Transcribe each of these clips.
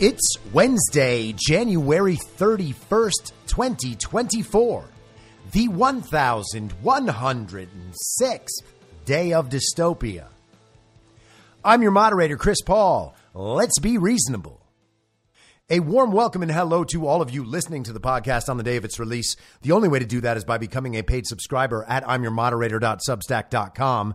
It's Wednesday, January 31st, 2024, the 1106th day of dystopia. I'm your moderator, Chris Paul. Let's be reasonable. A warm welcome and hello to all of you listening to the podcast on the day of its release. The only way to do that is by becoming a paid subscriber at imyourmoderator.substack.com.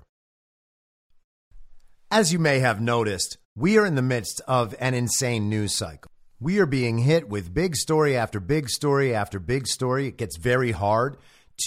As you may have noticed, we are in the midst of an insane news cycle. We are being hit with big story after big story after big story. It gets very hard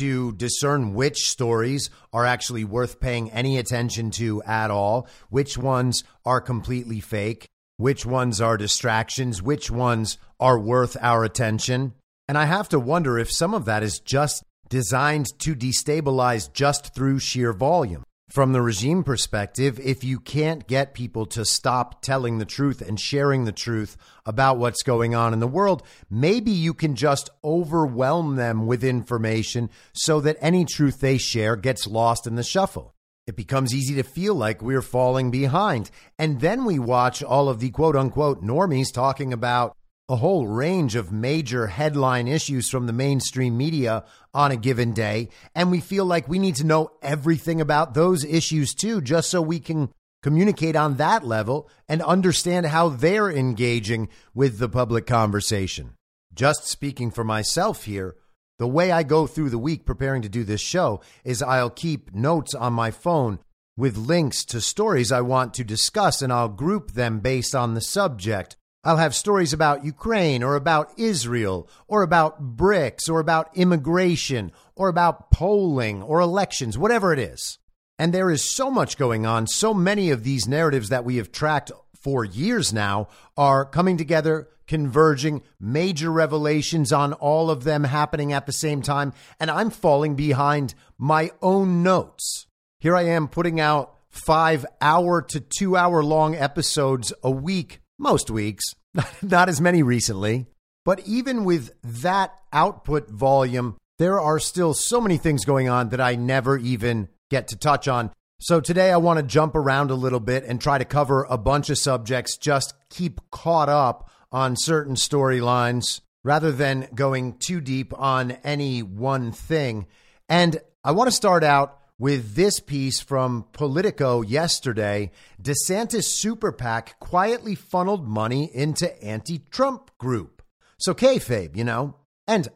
to discern which stories are actually worth paying any attention to at all, which ones are completely fake, which ones are distractions, which ones are worth our attention. And I have to wonder if some of that is just designed to destabilize just through sheer volume from the regime perspective, if you can't get people to stop telling the truth and sharing the truth about what's going on in the world, maybe you can just overwhelm them with information so that any truth they share gets lost in the shuffle. It becomes easy to feel like we're falling behind. And then we watch all of the quote unquote normies talking about a whole range of major headline issues from the mainstream media on a given day. And we feel like we need to know everything about those issues too, just so we can communicate on that level and understand how they're engaging with the public conversation. Just speaking for myself here, the way I go through the week preparing to do this show is I'll keep notes on my phone with links to stories I want to discuss, and I'll group them based on the subject. I'll have stories about Ukraine or about Israel or about BRICS or about immigration or about polling or elections, whatever it is. And there is so much going on. So many of these narratives that we have tracked for years now are coming together, converging, major revelations on all of them happening at the same time. And I'm falling behind my own notes. Here I am putting out five hour to two hour long episodes a week, most weeks, not as many recently. But even with that output volume, there are still so many things going on that I never even get to touch on. So today I want to jump around a little bit and try to cover a bunch of subjects, just keep caught up on certain storylines rather than going too deep on any one thing. And I want to start out with this piece from Politico yesterday. DeSantis super PAC quietly funneled money into anti Trump group. So kayfabe, you know? And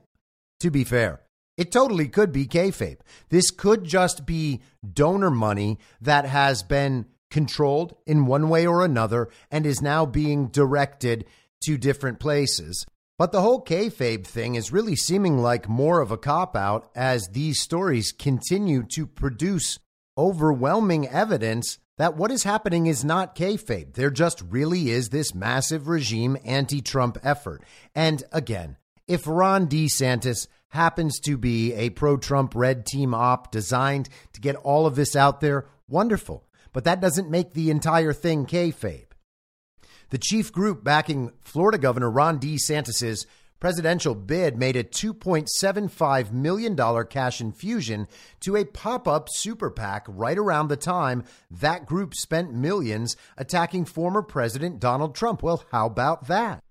to be fair, it totally could be kayfabe. This could just be donor money that has been controlled in one way or another and is now being directed to different places. But the whole kayfabe thing is really seeming like more of a cop out as these stories continue to produce overwhelming evidence that what is happening is not kayfabe. There just really is this massive regime anti Trump effort. And again, if Ron DeSantis happens to be a pro Trump red team op designed to get all of this out there, wonderful. But that doesn't make the entire thing kayfabe. The chief group backing Florida Governor Ron DeSantis's presidential bid made a $2.75 million cash infusion to a pop up super PAC right around the time that group spent millions attacking former President Donald Trump. Well, how about that?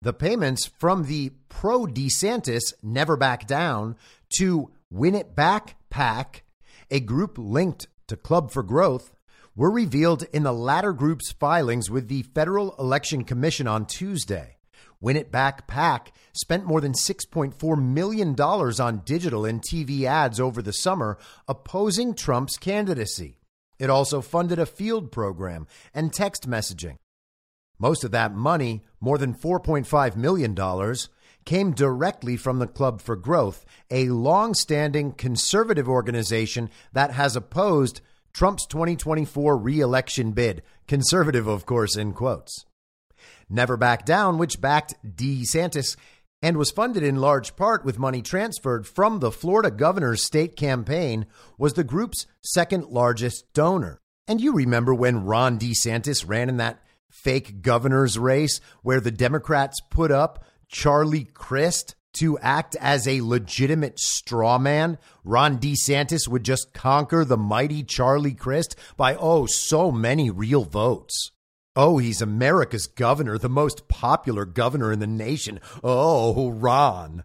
The payments from the pro DeSantis Never Back Down to Win It Back PAC, a group linked to Club for Growth, were revealed in the latter group's filings with the Federal Election Commission on Tuesday. Win It Back PAC spent more than $6.4 million on digital and TV ads over the summer opposing Trump's candidacy. It also funded a field program and text messaging. Most of that money, more than $4.5 million, came directly from the Club for Growth, a long standing conservative organization that has opposed Trump's 2024 reelection bid. Conservative, of course, in quotes. Never Back Down, which backed DeSantis and was funded in large part with money transferred from the Florida governor's state campaign, was the group's second largest donor. And you remember when Ron DeSantis ran in that fake governor's race where the Democrats put up Charlie Crist to act as a legitimate straw man, Ron DeSantis would just conquer the mighty Charlie Crist by, oh, so many real votes. Oh, he's America's governor, the most popular governor in the nation. Oh, Ron.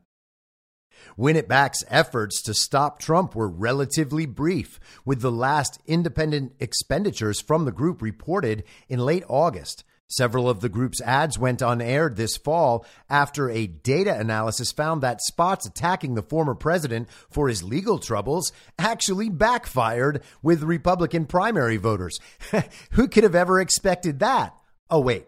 Win efforts to stop Trump were relatively brief, with the last independent expenditures from the group reported in late August. Several of the group's ads went unaired this fall after a data analysis found that spots attacking the former president for his legal troubles actually backfired with Republican primary voters. who could have ever expected that? Oh, wait.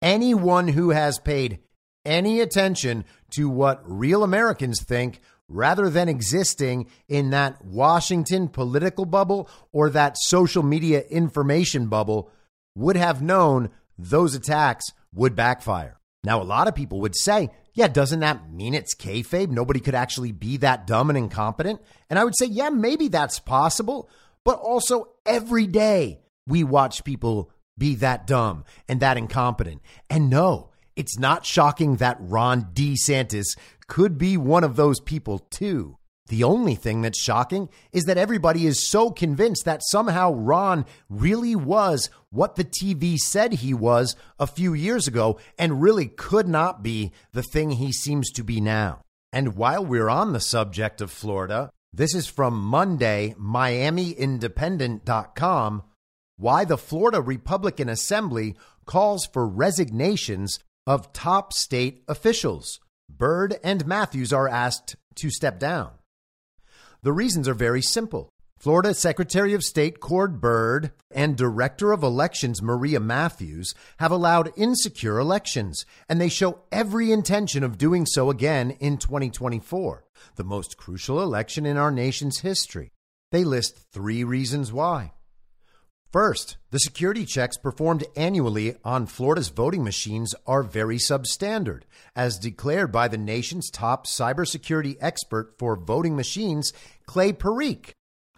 Anyone who has paid any attention to what real Americans think rather than existing in that Washington political bubble or that social media information bubble would have known those attacks would backfire. Now, a lot of people would say, yeah, doesn't that mean it's kayfabe? Nobody could actually be that dumb and incompetent. And I would say, yeah, maybe that's possible. But also, every day we watch people be that dumb and that incompetent. And no, it's not shocking that Ron DeSantis could be one of those people too. The only thing that's shocking is that everybody is so convinced that somehow Ron really was what the TV said he was a few years ago and really could not be the thing he seems to be now. And while we're on the subject of Florida, this is from Monday, MiamiIndependent.com. Why the Florida Republican Assembly calls for resignations of top state officials. Byrd and Matthews are asked to step down. The reasons are very simple. Florida Secretary of State Cord Byrd and Director of Elections Maria Matthews have allowed insecure elections, and they show every intention of doing so again in 2024, the most crucial election in our nation's history. They list three reasons why. First, the security checks performed annually on Florida's voting machines are very substandard, as declared by the nation's top cybersecurity expert for voting machines, Clay Parikh.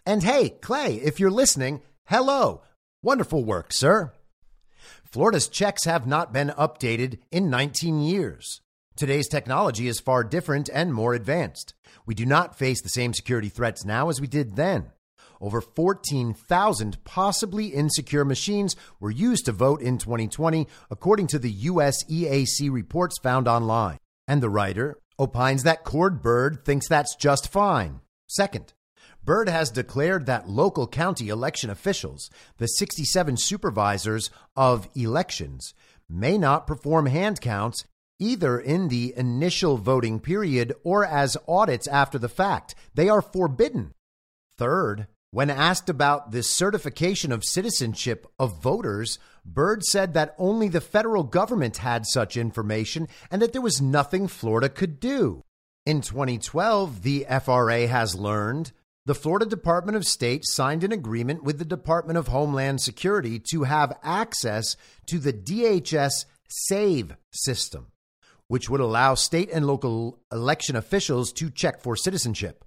And hey, Clay, if you're listening, hello. Wonderful work, sir. Florida's checks have not been updated in 19 years. Today's technology is far different and more advanced. We do not face the same security threats now as we did then. Over 14,000 possibly insecure machines were used to vote in 2020, according to the US EAC reports found online. And the writer opines that Cord Byrd thinks that's just fine. Second, Byrd has declared that local county election officials, the 67 supervisors of elections, may not perform hand counts either in the initial voting period or as audits after the fact. They are forbidden. Third, when asked about the certification of citizenship of voters, Byrd said that only the federal government had such information and that there was nothing Florida could do. In 2012, the FRA has learned the Florida Department of State signed an agreement with the Department of Homeland Security to have access to the DHS SAVE system, which would allow state and local election officials to check for citizenship.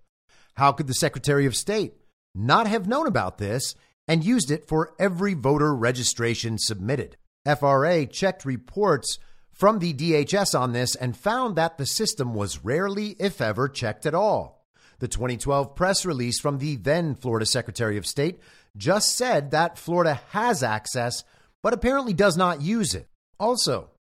How could the Secretary of State not have known about this and used it for every voter registration submitted. FRA checked reports from the DHS on this and found that the system was rarely, if ever, checked at all. The 2012 press release from the then Florida Secretary of State just said that Florida has access, but apparently does not use it. Also,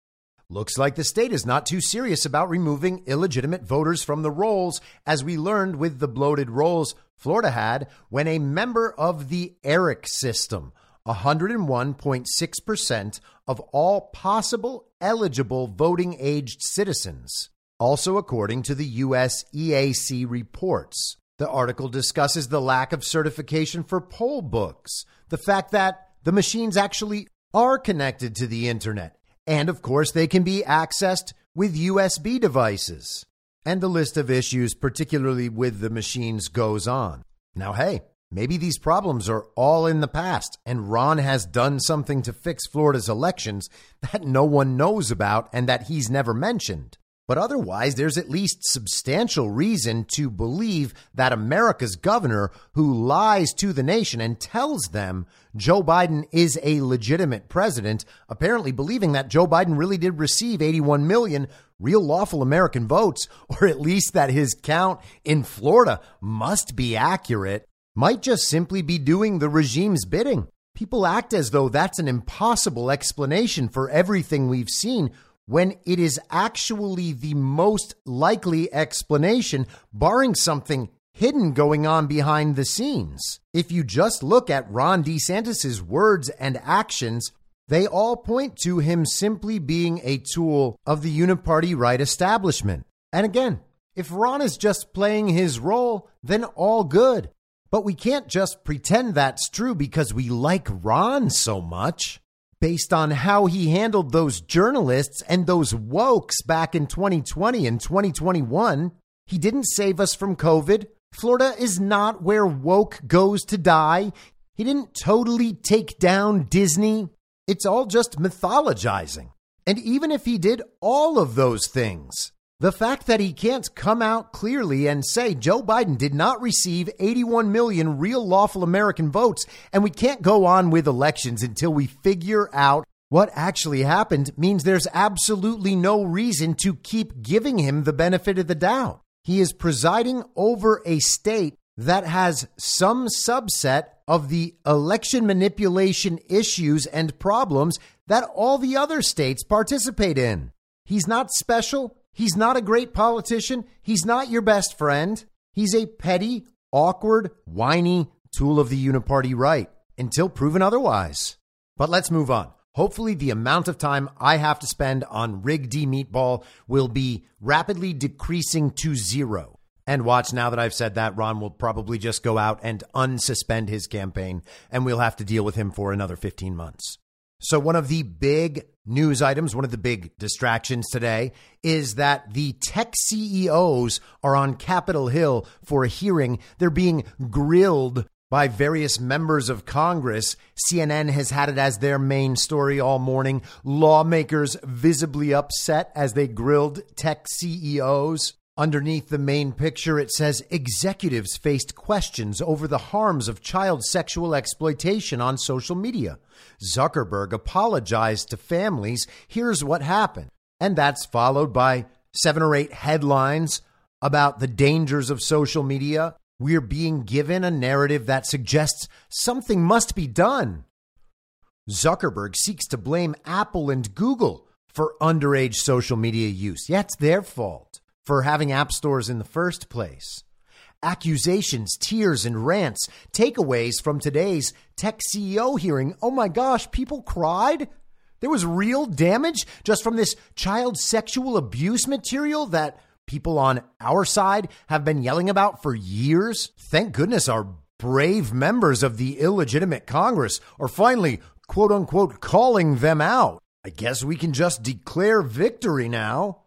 Looks like the state is not too serious about removing illegitimate voters from the rolls, as we learned with the bloated rolls Florida had when a member of the ERIC system, 101.6% of all possible eligible voting aged citizens. Also, according to the US EAC reports, the article discusses the lack of certification for poll books, the fact that the machines actually are connected to the internet and of course, they can be accessed with USB devices. And the list of issues, particularly with the machines, goes on. Now, hey, maybe these problems are all in the past, and Ron has done something to fix Florida's elections that no one knows about and that he's never mentioned. But otherwise, there's at least substantial reason to believe that America's governor, who lies to the nation and tells them Joe Biden is a legitimate president, apparently believing that Joe Biden really did receive 81 million real lawful American votes, or at least that his count in Florida must be accurate, might just simply be doing the regime's bidding. People act as though that's an impossible explanation for everything we've seen when it is actually the most likely explanation, barring something hidden going on behind the scenes. If you just look at Ron DeSantis' words and actions, they all point to him simply being a tool of the uniparty right establishment. And again, if Ron is just playing his role, then all good. But we can't just pretend that's true because we like Ron so much based on how he handled those journalists and those wokes back in 2020 and 2021. He didn't save us from COVID. Florida is not where woke goes to die. He didn't totally take down Disney. It's all just mythologizing. And even if he did all of those things, the fact that he can't come out clearly and say Joe Biden did not receive 81 million real lawful American votes, and we can't go on with elections until we figure out what actually happened, means there's absolutely no reason to keep giving him the benefit of the doubt. He is presiding over a state that has some subset of the election manipulation issues and problems that all the other states participate in. He's not special. He's not a great politician. He's not your best friend. He's a petty, awkward, whiny tool of the uniparty right until proven otherwise. But let's move on. Hopefully, the amount of time I have to spend on Rig D Meatball will be rapidly decreasing to zero. And watch now that I've said that, Ron will probably just go out and unsuspend his campaign, and we'll have to deal with him for another 15 months. So, one of the big news items, one of the big distractions today is that the tech CEOs are on Capitol Hill for a hearing. They're being grilled by various members of Congress. CNN has had it as their main story all morning. Lawmakers visibly upset as they grilled tech CEOs. Underneath the main picture, it says executives faced questions over the harms of child sexual exploitation on social media. Zuckerberg apologized to families. Here's what happened. And that's followed by seven or eight headlines about the dangers of social media. We're being given a narrative that suggests something must be done. Zuckerberg seeks to blame Apple and Google for underage social media use. Yeah, it's their fault for having app stores in the first place. Accusations, tears, and rants, takeaways from today's tech CEO hearing. Oh my gosh, people cried? There was real damage just from this child sexual abuse material that people on our side have been yelling about for years. Thank goodness our brave members of the illegitimate Congress are finally, quote unquote, calling them out. I guess we can just declare victory now.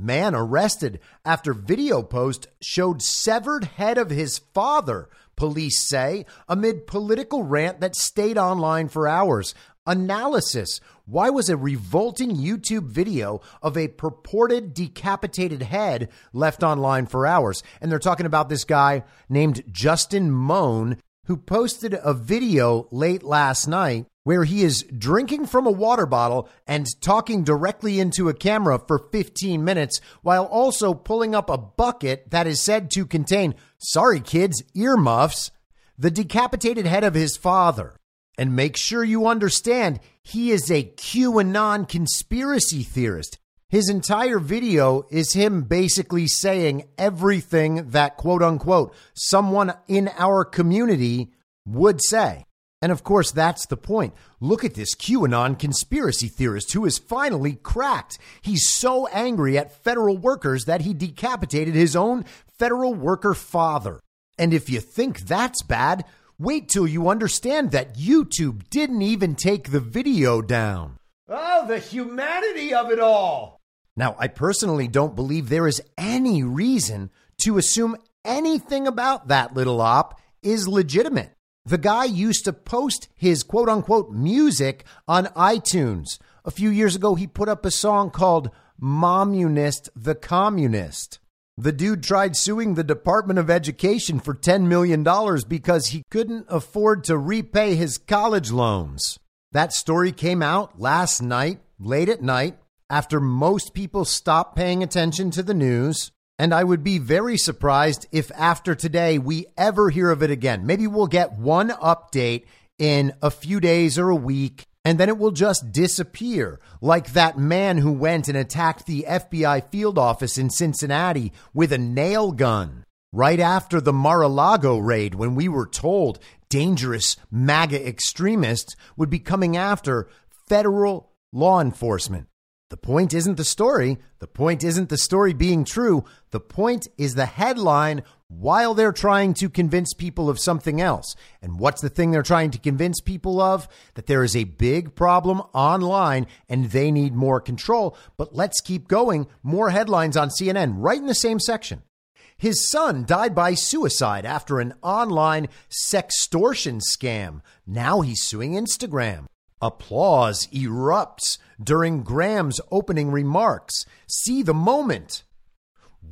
Man arrested after video post showed severed head of his father, police say, amid political rant that stayed online for hours. Analysis. Why was a revolting YouTube video of a purported decapitated head left online for hours? And they're talking about this guy named Justin Mohn who posted a video late last night where he is drinking from a water bottle and talking directly into a camera for 15 minutes while also pulling up a bucket that is said to contain, sorry kids, earmuffs, the decapitated head of his father. And make sure you understand, he is a QAnon conspiracy theorist. His entire video is him basically saying everything that quote unquote someone in our community would say. And of course, that's the point. Look at this QAnon conspiracy theorist who is finally cracked. He's so angry at federal workers that he decapitated his own federal worker father. And if you think that's bad, wait till you understand that YouTube didn't even take the video down. Oh, the humanity of it all. Now, I personally don't believe there is any reason to assume anything about that little op is legitimate. The guy used to post his quote unquote music on iTunes. A few years ago, he put up a song called Momunist the Communist. The dude tried suing the Department of Education for $10 million because he couldn't afford to repay his college loans. That story came out last night, late at night, after most people stopped paying attention to the news. And I would be very surprised if after today we ever hear of it again. Maybe we'll get one update in a few days or a week, and then it will just disappear, like that man who went and attacked the FBI field office in Cincinnati with a nail gun right after the Mar a Lago raid when we were told dangerous MAGA extremists would be coming after federal law enforcement. The point isn't the story. The point isn't the story being true. The point is the headline while they're trying to convince people of something else. And what's the thing they're trying to convince people of? That there is a big problem online and they need more control. But let's keep going. More headlines on CNN right in the same section. His son died by suicide after an online sextortion scam. Now he's suing Instagram. Applause erupts during Graham's opening remarks. See the moment.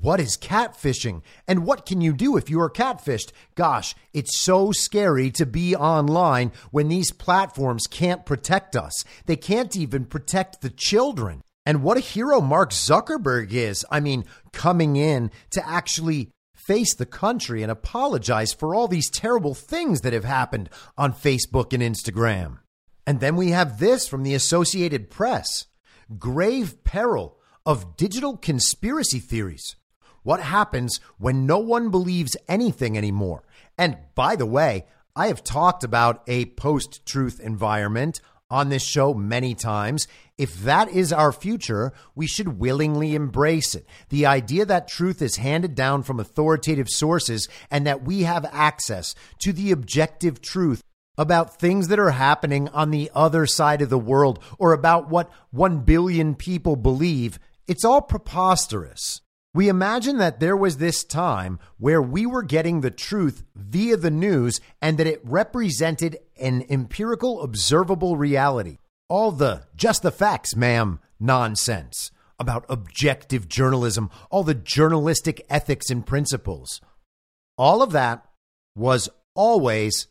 What is catfishing? And what can you do if you are catfished? Gosh, it's so scary to be online when these platforms can't protect us. They can't even protect the children. And what a hero Mark Zuckerberg is. I mean, coming in to actually face the country and apologize for all these terrible things that have happened on Facebook and Instagram. And then we have this from the Associated Press grave peril of digital conspiracy theories. What happens when no one believes anything anymore? And by the way, I have talked about a post truth environment on this show many times. If that is our future, we should willingly embrace it. The idea that truth is handed down from authoritative sources and that we have access to the objective truth about things that are happening on the other side of the world or about what 1 billion people believe, it's all preposterous. We imagine that there was this time where we were getting the truth via the news and that it represented an empirical, observable reality. All the just the facts, ma'am, nonsense about objective journalism, all the journalistic ethics and principles. All of that was always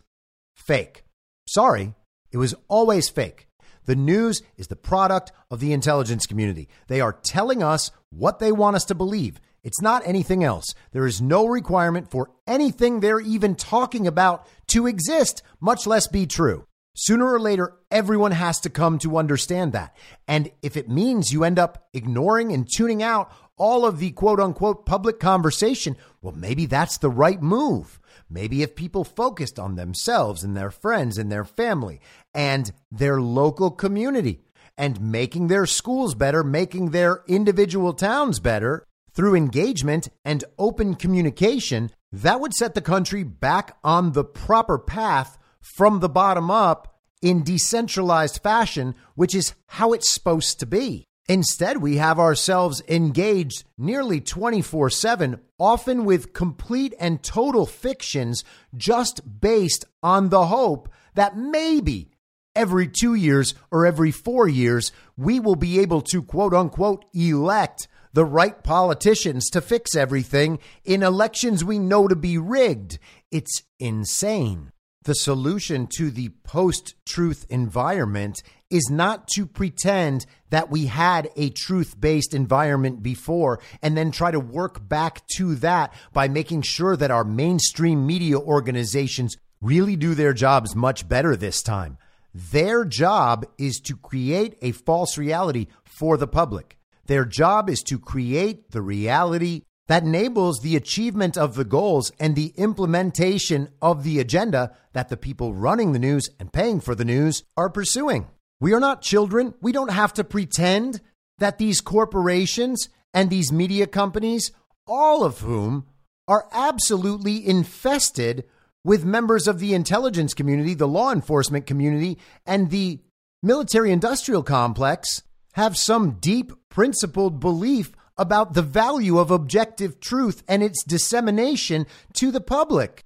fake. Sorry, it was always fake. The news is the product of the intelligence community. They are telling us what they want us to believe. It's not anything else. There is no requirement for anything they're even talking about to exist, much less be true. Sooner or later, everyone has to come to understand that. And if it means you end up ignoring and tuning out all of the quote unquote public conversation, well, maybe that's the right move. Maybe if people focused on themselves and their friends and their family and their local community and making their schools better, making their individual towns better through engagement and open communication, that would set the country back on the proper path from the bottom up in decentralized fashion, which is how it's supposed to be. Instead, we have ourselves engaged nearly 24 7, often with complete and total fictions, just based on the hope that maybe every two years or every four years, we will be able to quote unquote elect the right politicians to fix everything in elections we know to be rigged. It's insane. The solution to the post truth environment is not to pretend that we had a truth based environment before and then try to work back to that by making sure that our mainstream media organizations really do their jobs much better this time. Their job is to create a false reality for the public. Their job is to create the reality that enables the achievement of the goals and the implementation of the agenda that the people running the news and paying for the news are pursuing. We are not children. We don't have to pretend that these corporations and these media companies, all of whom are absolutely infested with members of the intelligence community, the law enforcement community, and the military industrial complex, have some deep principled belief about the value of objective truth and its dissemination to the public.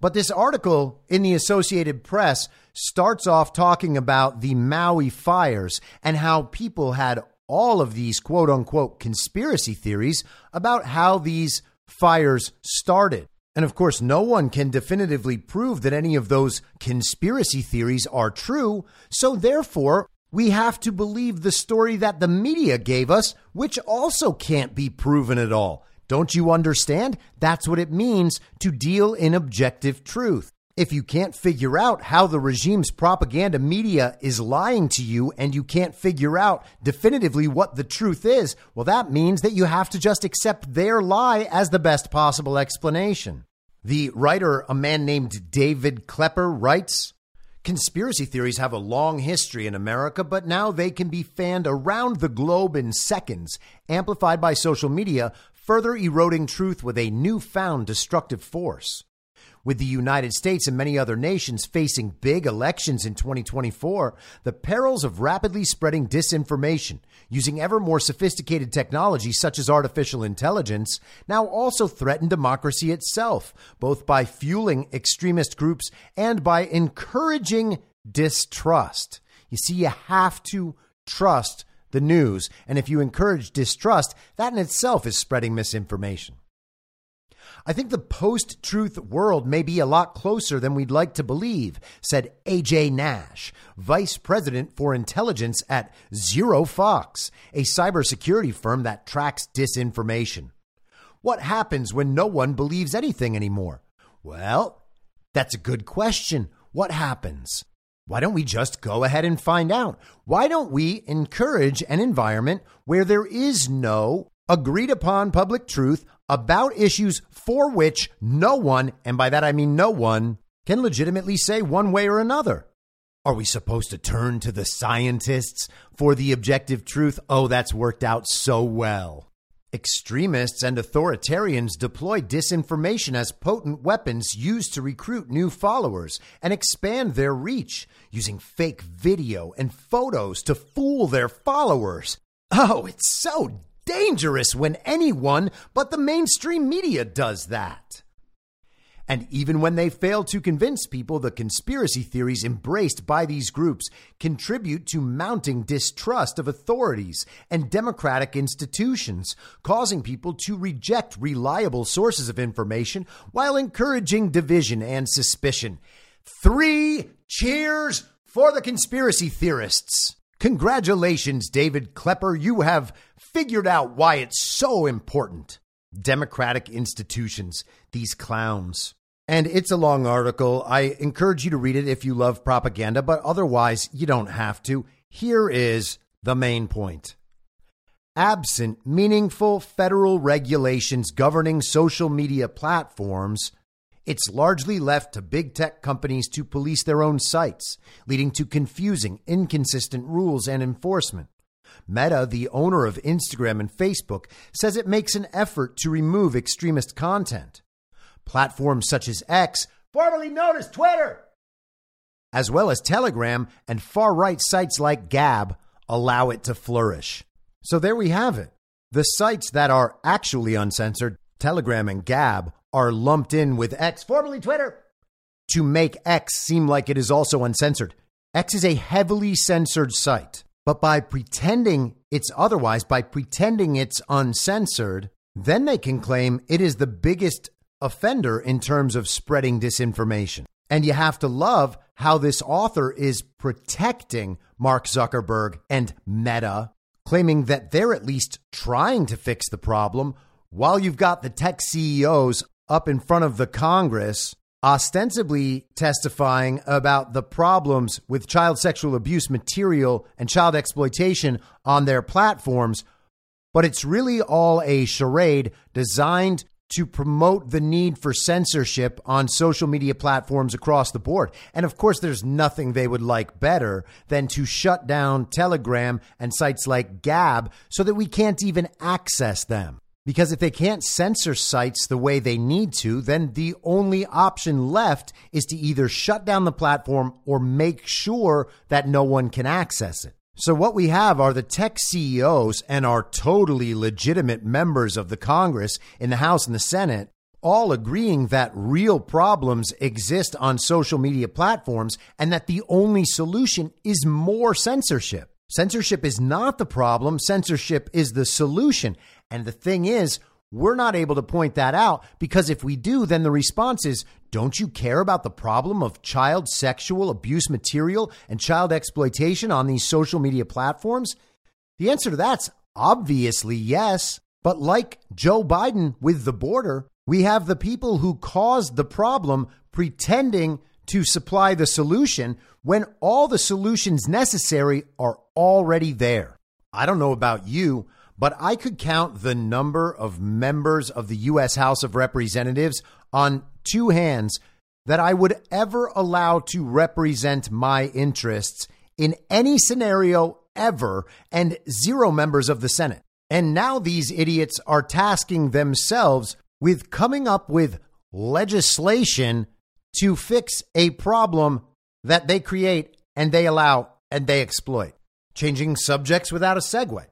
But this article in the Associated Press starts off talking about the Maui fires and how people had all of these quote unquote conspiracy theories about how these fires started. And of course, no one can definitively prove that any of those conspiracy theories are true. So therefore, we have to believe the story that the media gave us, which also can't be proven at all. Don't you understand? That's what it means to deal in objective truth. If you can't figure out how the regime's propaganda media is lying to you and you can't figure out definitively what the truth is, well, that means that you have to just accept their lie as the best possible explanation. The writer, a man named David Klepper, writes Conspiracy theories have a long history in America, but now they can be fanned around the globe in seconds, amplified by social media, further eroding truth with a newfound destructive force. With the United States and many other nations facing big elections in 2024, the perils of rapidly spreading disinformation using ever more sophisticated technology such as artificial intelligence now also threaten democracy itself, both by fueling extremist groups and by encouraging distrust. You see, you have to trust the news. And if you encourage distrust, that in itself is spreading misinformation. I think the post truth world may be a lot closer than we'd like to believe, said AJ Nash, vice president for intelligence at ZeroFox, a cybersecurity firm that tracks disinformation. What happens when no one believes anything anymore? Well, that's a good question. What happens? Why don't we just go ahead and find out? Why don't we encourage an environment where there is no agreed upon public truth about issues for which no one, and by that I mean no one, can legitimately say one way or another. Are we supposed to turn to the scientists for the objective truth? Oh, that's worked out so well. Extremists and authoritarians deploy disinformation as potent weapons used to recruit new followers and expand their reach, using fake video and photos to fool their followers. Oh, it's so dangerous when anyone but the mainstream media does that. And even when they fail to convince people, the conspiracy theories embraced by these groups contribute to mounting distrust of authorities and democratic institutions, causing people to reject reliable sources of information while encouraging division and suspicion. Three cheers for the conspiracy theorists. Congratulations, David Klepper. You have figured out why it's so important. Democratic institutions, these clowns. And it's a long article. I encourage you to read it if you love propaganda, but otherwise, you don't have to. Here is the main point. Absent meaningful federal regulations governing social media platforms, it's largely left to big tech companies to police their own sites, leading to confusing, inconsistent rules and enforcement. Meta, the owner of Instagram and Facebook, says it makes an effort to remove extremist content. Platforms such as X, formerly known as Twitter, as well as Telegram and far right sites like Gab, allow it to flourish. So there we have it. The sites that are actually uncensored, Telegram and Gab, are lumped in with X, formerly Twitter, to make X seem like it is also uncensored. X is a heavily censored site. But by pretending it's otherwise, by pretending it's uncensored, then they can claim it is the biggest offender in terms of spreading disinformation. And you have to love how this author is protecting Mark Zuckerberg and Meta, claiming that they're at least trying to fix the problem, while you've got the tech CEOs up in front of the Congress ostensibly testifying about the problems with child sexual abuse material and child exploitation on their platforms. But it's really all a charade designed to promote the need for censorship on social media platforms across the board. And of course, there's nothing they would like better than to shut down Telegram and sites like Gab so that we can't even access them. Because if they can't censor sites the way they need to, then the only option left is to either shut down the platform or make sure that no one can access it. So, what we have are the tech CEOs and our totally legitimate members of the Congress in the House and the Senate all agreeing that real problems exist on social media platforms and that the only solution is more censorship. Censorship is not the problem, censorship is the solution. And the thing is, we're not able to point that out because if we do, then the response is don't you care about the problem of child sexual abuse material and child exploitation on these social media platforms? The answer to that's obviously yes. But like Joe Biden with the border, we have the people who caused the problem pretending to supply the solution when all the solutions necessary are already there. I don't know about you, but I could count the number of members of the U.S. House of Representatives on two hands that I would ever allow to represent my interests in any scenario ever, and zero members of the Senate. And now these idiots are tasking themselves with coming up with legislation to fix a problem that they create and they allow and they exploit. Changing subjects without a segue.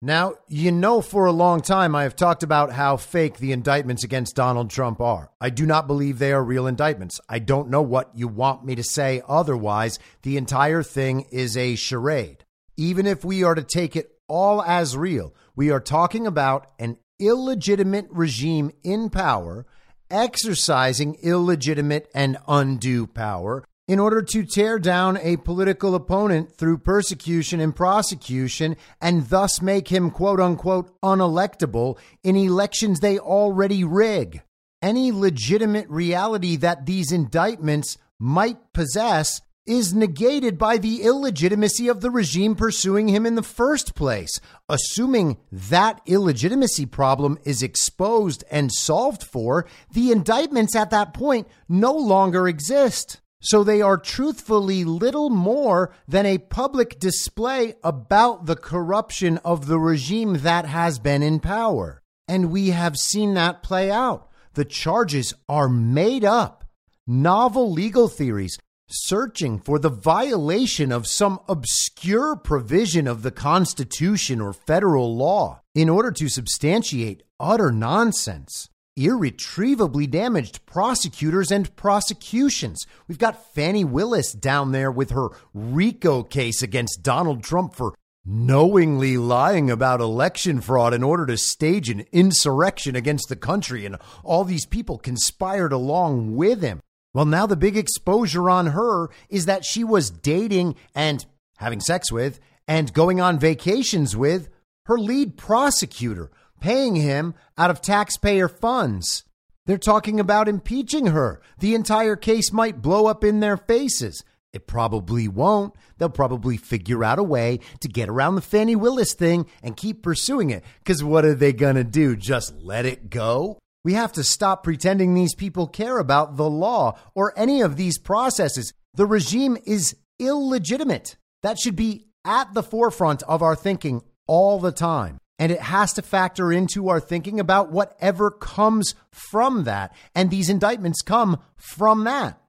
Now, you know, for a long time, I have talked about how fake the indictments against Donald Trump are. I do not believe they are real indictments. I don't know what you want me to say otherwise. The entire thing is a charade. Even if we are to take it all as real, we are talking about an illegitimate regime in power exercising illegitimate and undue power in order to tear down a political opponent through persecution and prosecution and thus make him quote unquote unelectable in elections they already rig. Any legitimate reality that these indictments might possess is negated by the illegitimacy of the regime pursuing him in the first place. Assuming that illegitimacy problem is exposed and solved for, the indictments at that point no longer exist. So they are truthfully little more than a public display about the corruption of the regime that has been in power. And we have seen that play out. The charges are made up, novel legal theories, searching for the violation of some obscure provision of the Constitution or federal law in order to substantiate utter nonsense. Irretrievably damaged prosecutors and prosecutions. We've got Fani Willis down there with her RICO case against Donald Trump for knowingly lying about election fraud in order to stage an insurrection against the country, and all these people conspired along with him. Well, now the big exposure on her is that she was dating and having sex with and going on vacations with her lead prosecutor, paying him out of taxpayer funds. They're talking about impeaching her. The entire case might blow up in their faces. It probably won't. They'll probably figure out a way to get around the Fani Willis thing and keep pursuing it. Because what are they going to do? Just let it go? We have to stop pretending these people care about the law or any of these processes. The regime is illegitimate. That should be at the forefront of our thinking all the time. And it has to factor into our thinking about whatever comes from that. And these indictments come from that.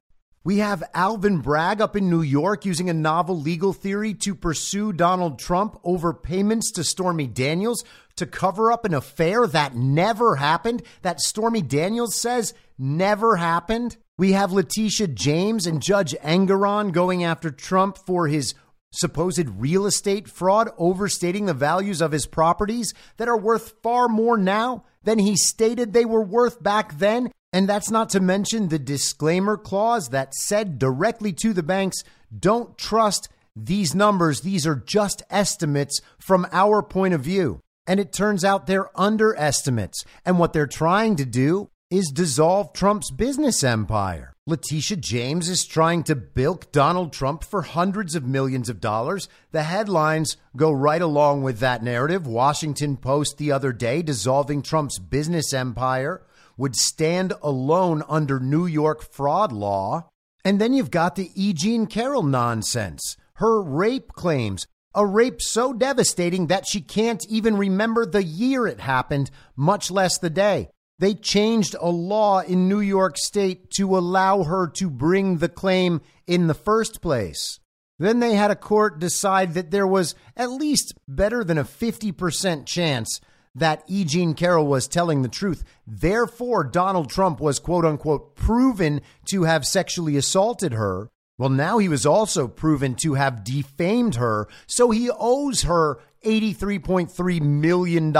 We have Alvin Bragg up in New York using a novel legal theory to pursue Donald Trump over payments to Stormy Daniels to cover up an affair that never happened, that Stormy Daniels says never happened. We have Letitia James and Judge Engoron going after Trump for his supposed real estate fraud, overstating the values of his properties that are worth far more now than he stated they were worth back then. And that's not to mention the disclaimer clause that said directly to the banks don't trust these numbers. These are just estimates from our point of view. And it turns out they're underestimates. And what they're trying to do is dissolve Trump's business empire. Letitia James is trying to bilk Donald Trump for hundreds of millions of dollars. The headlines go right along with that narrative. Washington Post the other day dissolving Trump's business empire would stand alone under New York fraud law. And then you've got the E. Jean Carroll nonsense, her rape claims, a rape so devastating that she can't even remember the year it happened, much less the day. They changed a law in New York State to allow her to bring the claim in the first place. Then they had a court decide that there was at least better than a 50% chance that E. Jean Carroll was telling the truth. Therefore, Donald Trump was quote unquote proven to have sexually assaulted her. Well, now he was also proven to have defamed her, so he owes her $83.3 million,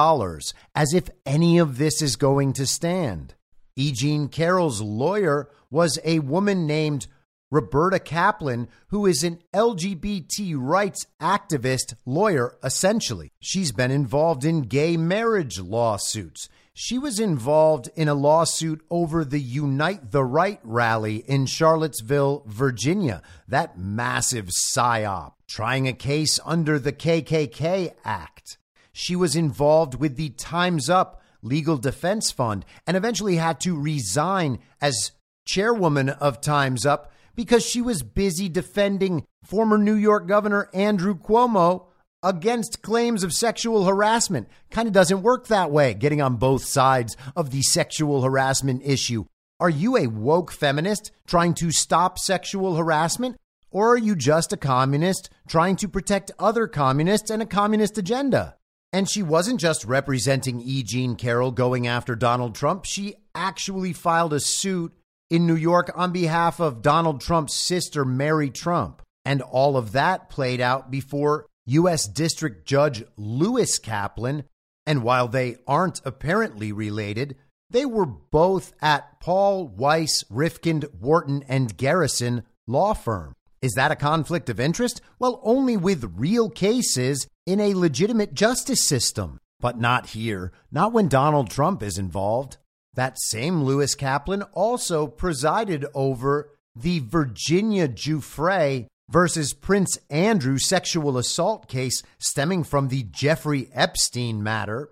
as if any of this is going to stand. E. Jean Carroll's lawyer was a woman named Roberta Kaplan, who is an LGBT rights activist lawyer, essentially. She's been involved in gay marriage lawsuits. She was involved in a lawsuit over the Unite the Right rally in Charlottesville, Virginia, that massive psyop, trying a case under the KKK Act. She was involved with the Time's Up Legal Defense Fund and eventually had to resign as chairwoman of Time's Up because she was busy defending former New York Governor Andrew Cuomo against claims of sexual harassment. Kind of doesn't work that way, getting on both sides of the sexual harassment issue. Are you a woke feminist trying to stop sexual harassment? Or are you just a communist trying to protect other communists and a communist agenda? And she wasn't just representing E. Jean Carroll going after Donald Trump. She actually filed a suit in New York on behalf of Donald Trump's sister, Mary Trump. And all of that played out before U.S. District Judge Lewis Kaplan. And while they aren't apparently related, they were both at Paul Weiss, Rifkind, Wharton, and Garrison law firm. Is that a conflict of interest? Well, only with real cases in a legitimate justice system, but not here, not when Donald Trump is involved. That same Lewis Kaplan also presided over the Virginia Giuffre versus Prince Andrew sexual assault case stemming from the Jeffrey Epstein matter,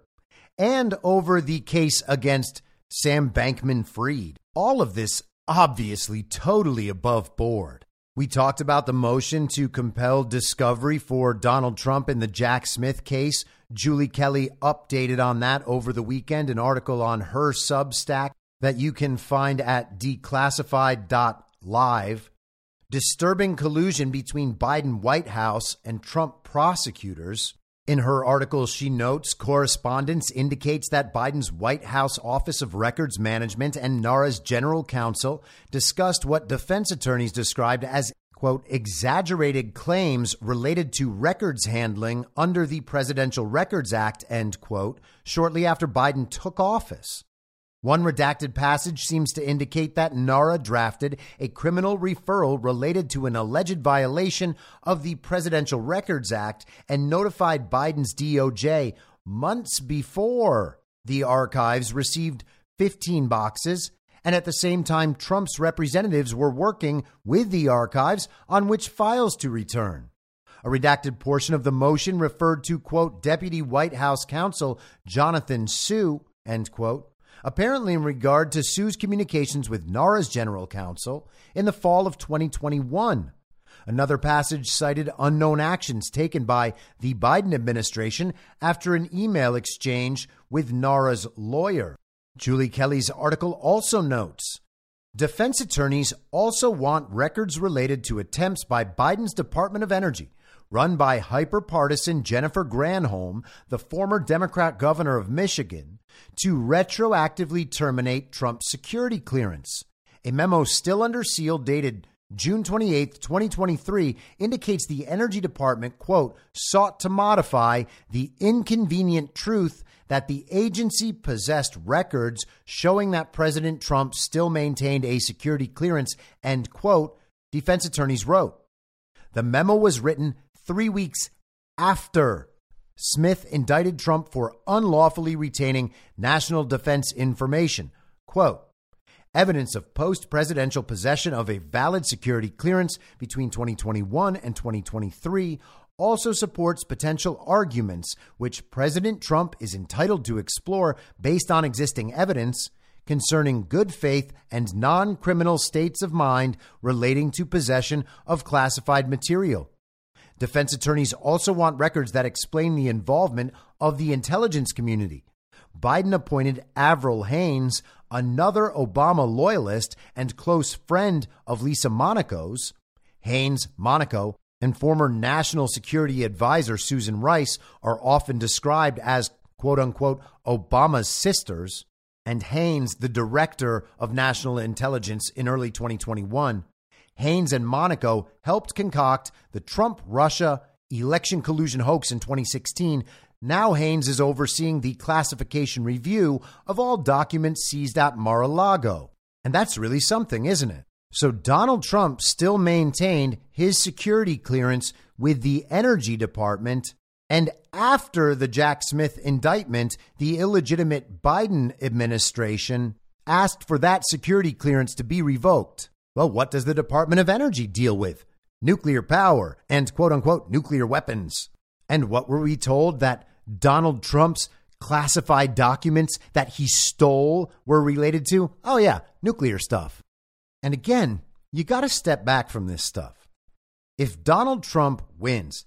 and over the case against Sam Bankman Fried. All of this obviously totally above board. We talked about the motion to compel discovery for Donald Trump in the Jack Smith case. Julie Kelly updated on that over the weekend, an article on her Substack that you can find at declassified.live. disturbing collusion between Biden White House and Trump prosecutors. In her article, she notes correspondence indicates that Biden's White House Office of Records Management and NARA's general counsel discussed what defense attorneys described as quote, exaggerated claims related to records handling under the Presidential Records Act, end quote, shortly after Biden took office. One redacted passage seems to indicate that NARA drafted a criminal referral related to an alleged violation of the Presidential Records Act and notified Biden's DOJ months before the archives received 15 boxes and at the same time, Trump's representatives were working with the archives on which files to return. A redacted portion of the motion referred to, quote, Deputy White House counsel Jonathan Su, end quote, apparently in regard to Su's communications with NARA's general counsel in the fall of 2021. Another passage cited unknown actions taken by the Biden administration after an email exchange with NARA's lawyer. Julie Kelly's article also notes defense attorneys also want records related to attempts by Biden's Department of Energy, run by hyper partisan Jennifer Granholm, the former Democrat governor of Michigan, to retroactively terminate Trump's security clearance. A memo still under seal dated June 28, 2023 indicates the Energy Department, quote, sought to modify the inconvenient truth that the agency possessed records showing that President Trump still maintained a security clearance, end quote, defense attorneys wrote. The memo was written three weeks after Smith indicted Trump for unlawfully retaining national defense information. Quote, evidence of post presidential possession of a valid security clearance between 2021 and 2023 also supports potential arguments which President Trump is entitled to explore based on existing evidence concerning good faith and non criminal states of mind relating to possession of classified material. Defense attorneys also want records that explain the involvement of the intelligence community. Biden appointed Avril Haines, another Obama loyalist and close friend of Lisa Monaco's. Haines, Monaco, and former National Security Advisor Susan Rice are often described as quote unquote Obama's sisters, and Haines, the director of national intelligence in early 2021. Haines and Monaco helped concoct the Trump Russia election collusion hoax in 2016. Now Haines is overseeing the classification review of all documents seized at Mar a Lago. And that's really something, isn't it? So Donald Trump still maintained his security clearance with the Energy Department. And after the Jack Smith indictment, the illegitimate Biden administration asked for that security clearance to be revoked. Well, what does the Department of Energy deal with? Nuclear power and quote unquote nuclear weapons. And what were we told that Donald Trump's classified documents that he stole were related to? Oh, yeah, nuclear stuff. And again, you got to step back from this stuff. If Donald Trump wins,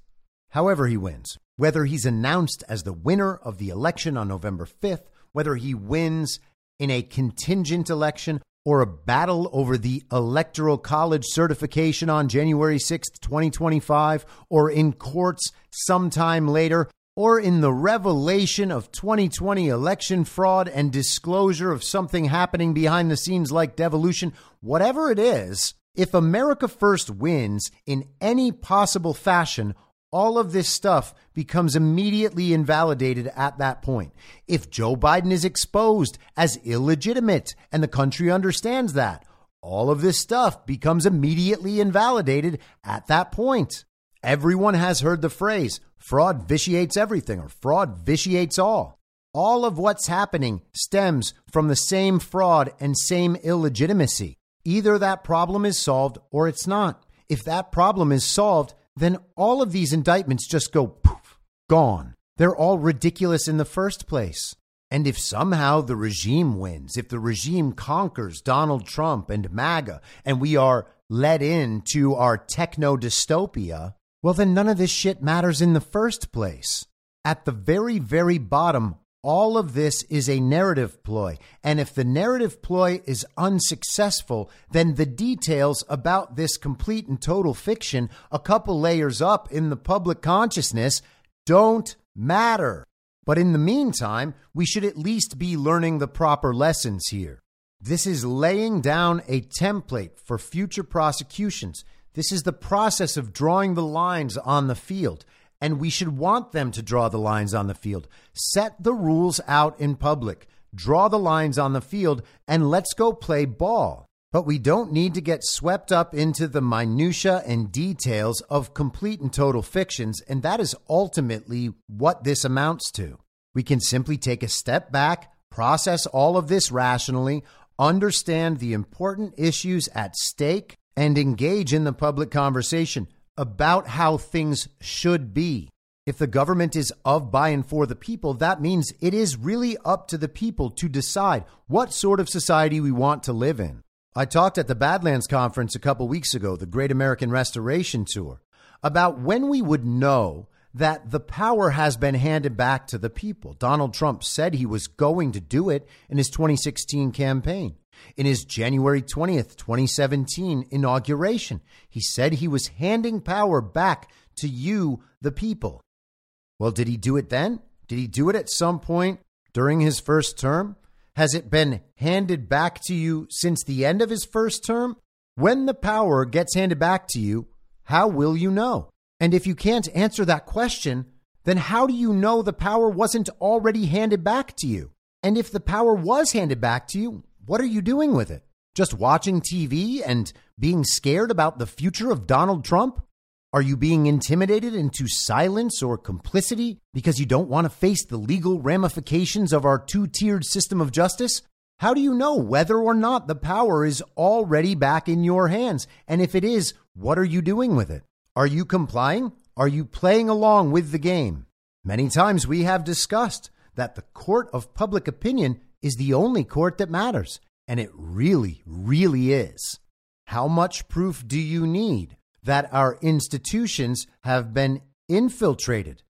however he wins, whether he's announced as the winner of the election on November 5th, whether he wins in a contingent election or a battle over the electoral college certification on January 6th, 2025, or in courts sometime later, or in the revelation of 2020 election fraud and disclosure of something happening behind the scenes like devolution, whatever it is, if America First wins in any possible fashion, all of this stuff becomes immediately invalidated at that point. If Joe Biden is exposed as illegitimate and the country understands that, all of this stuff becomes immediately invalidated at that point. Everyone has heard the phrase fraud vitiates everything or fraud vitiates all. All of what's happening stems from the same fraud and same illegitimacy. Either that problem is solved or it's not. If that problem is solved, then all of these indictments just go poof, gone. They're all ridiculous in the first place. And if somehow the regime wins, if the regime conquers Donald Trump and MAGA, and we are led into our techno dystopia, well, then none of this shit matters in the first place. At the very, very bottom, all of this is a narrative ploy. And if the narrative ploy is unsuccessful, then the details about this complete and total fiction, a couple layers up in the public consciousness, don't matter. But in the meantime, we should at least be learning the proper lessons here. This is laying down a template for future prosecutions. This is the process of drawing the lines on the field and we should want them to draw the lines on the field. Set the rules out in public, draw the lines on the field, and let's go play ball. But we don't need to get swept up into the minutiae and details of complete and total fictions, and that is ultimately what this amounts to. We can simply take a step back, process all of this rationally, understand the important issues at stake, and engage in the public conversation about how things should be. If the government is of, by, and for the people, that means it is really up to the people to decide what sort of society we want to live in. I talked at the Badlands Conference a couple weeks ago, the Great American Restoration Tour, about when we would know that the power has been handed back to the people. Donald Trump said he was going to do it in his 2016 campaign. In his January 20th, 2017 inauguration, he said he was handing power back to you, the people. Well, did he do it then? Did he do it at some point during his first term? Has it been handed back to you since the end of his first term? When the power gets handed back to you, how will you know? And if you can't answer that question, then how do you know the power wasn't already handed back to you? And if the power was handed back to you, what are you doing with it? Just watching TV and being scared about the future of Donald Trump? Are you being intimidated into silence or complicity because you don't want to face the legal ramifications of our two tiered system of justice? How do you know whether or not the power is already back in your hands? And if it is, what are you doing with it? Are you complying? Are you playing along with the game? Many times we have discussed that the court of public opinion is the only court that matters. And it really, really is. How much proof do you need that our institutions have been infiltrated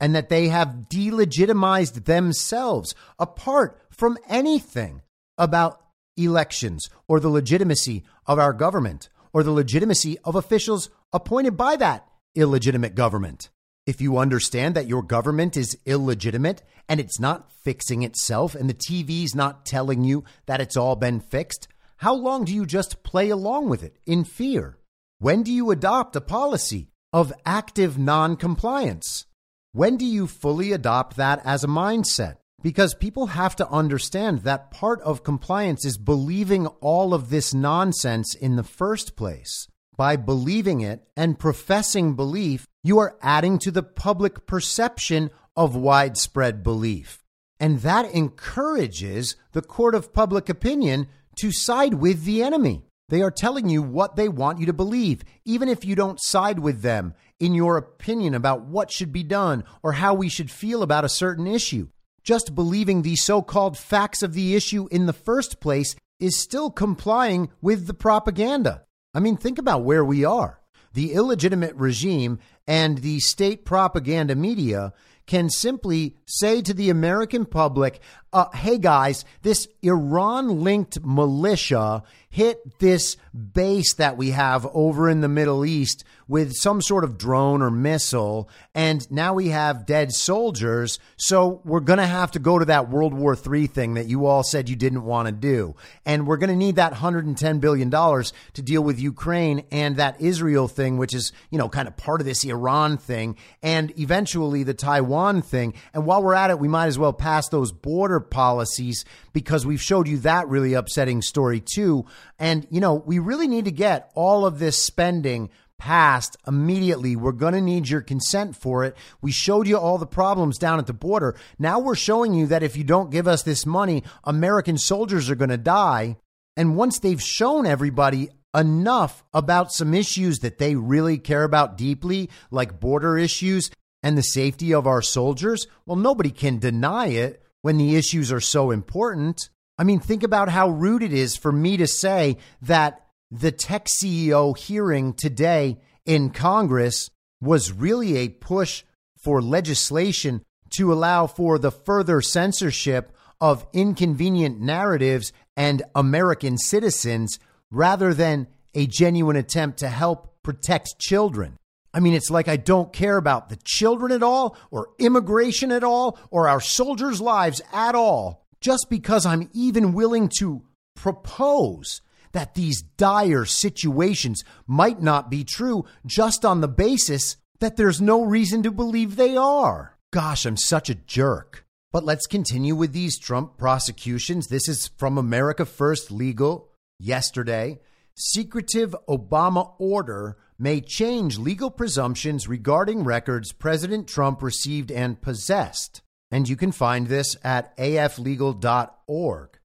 and that they have delegitimized themselves apart from anything about elections or the legitimacy of our government or the legitimacy of officials appointed by that illegitimate government? If you understand that your government is illegitimate and it's not fixing itself and the TV's not telling you that it's all been fixed, how long do you just play along with it in fear? When do you adopt a policy of active noncompliance? When do you fully adopt that as a mindset? Because people have to understand that part of compliance is believing all of this nonsense in the first place. By believing it and professing belief, you are adding to the public perception of widespread belief. And that encourages the court of public opinion to side with the enemy. They are telling you what they want you to believe, even if you don't side with them in your opinion about what should be done or how we should feel about a certain issue. Just believing the so called facts of the issue in the first place is still complying with the propaganda. I mean, think about where we are. The illegitimate regime and the state propaganda media can simply say to the American public, uh, hey guys, this Iran linked militia hit this base that we have over in the Middle East with some sort of drone or missile, and now we have dead soldiers. So we're going to have to go to that World War III thing that you all said you didn't want to do. And we're going to need that $110 billion to deal with Ukraine and that Israel thing, which is, you know, kind of part of this Iran thing, and eventually the Taiwan thing. And while we're at it, we might as well pass those border policies because we've showed you that really upsetting story too. And, you know, we really need to get all of this spending passed immediately. We're going to need your consent for it. We showed you all the problems down at the border. Now we're showing you that if you don't give us this money, American soldiers are going to die. And once they've shown everybody enough about some issues that they really care about deeply, like border issues and the safety of our soldiers, well, nobody can deny it when the issues are so important. I mean, think about how rude it is for me to say that the tech CEO hearing today in Congress was really a push for legislation to allow for the further censorship of inconvenient narratives and American citizens rather than a genuine attempt to help protect children. I mean, it's like I don't care about the children at all, or immigration at all, or our soldiers' lives at all, just because I'm even willing to propose that these dire situations might not be true just on the basis that there's no reason to believe they are. Gosh, I'm such a jerk. But let's continue with these Trump prosecutions. This is from America First Legal yesterday. Secretive Obama order may change legal presumptions regarding records President Trump received and possessed. And you can find this at aflegal.org.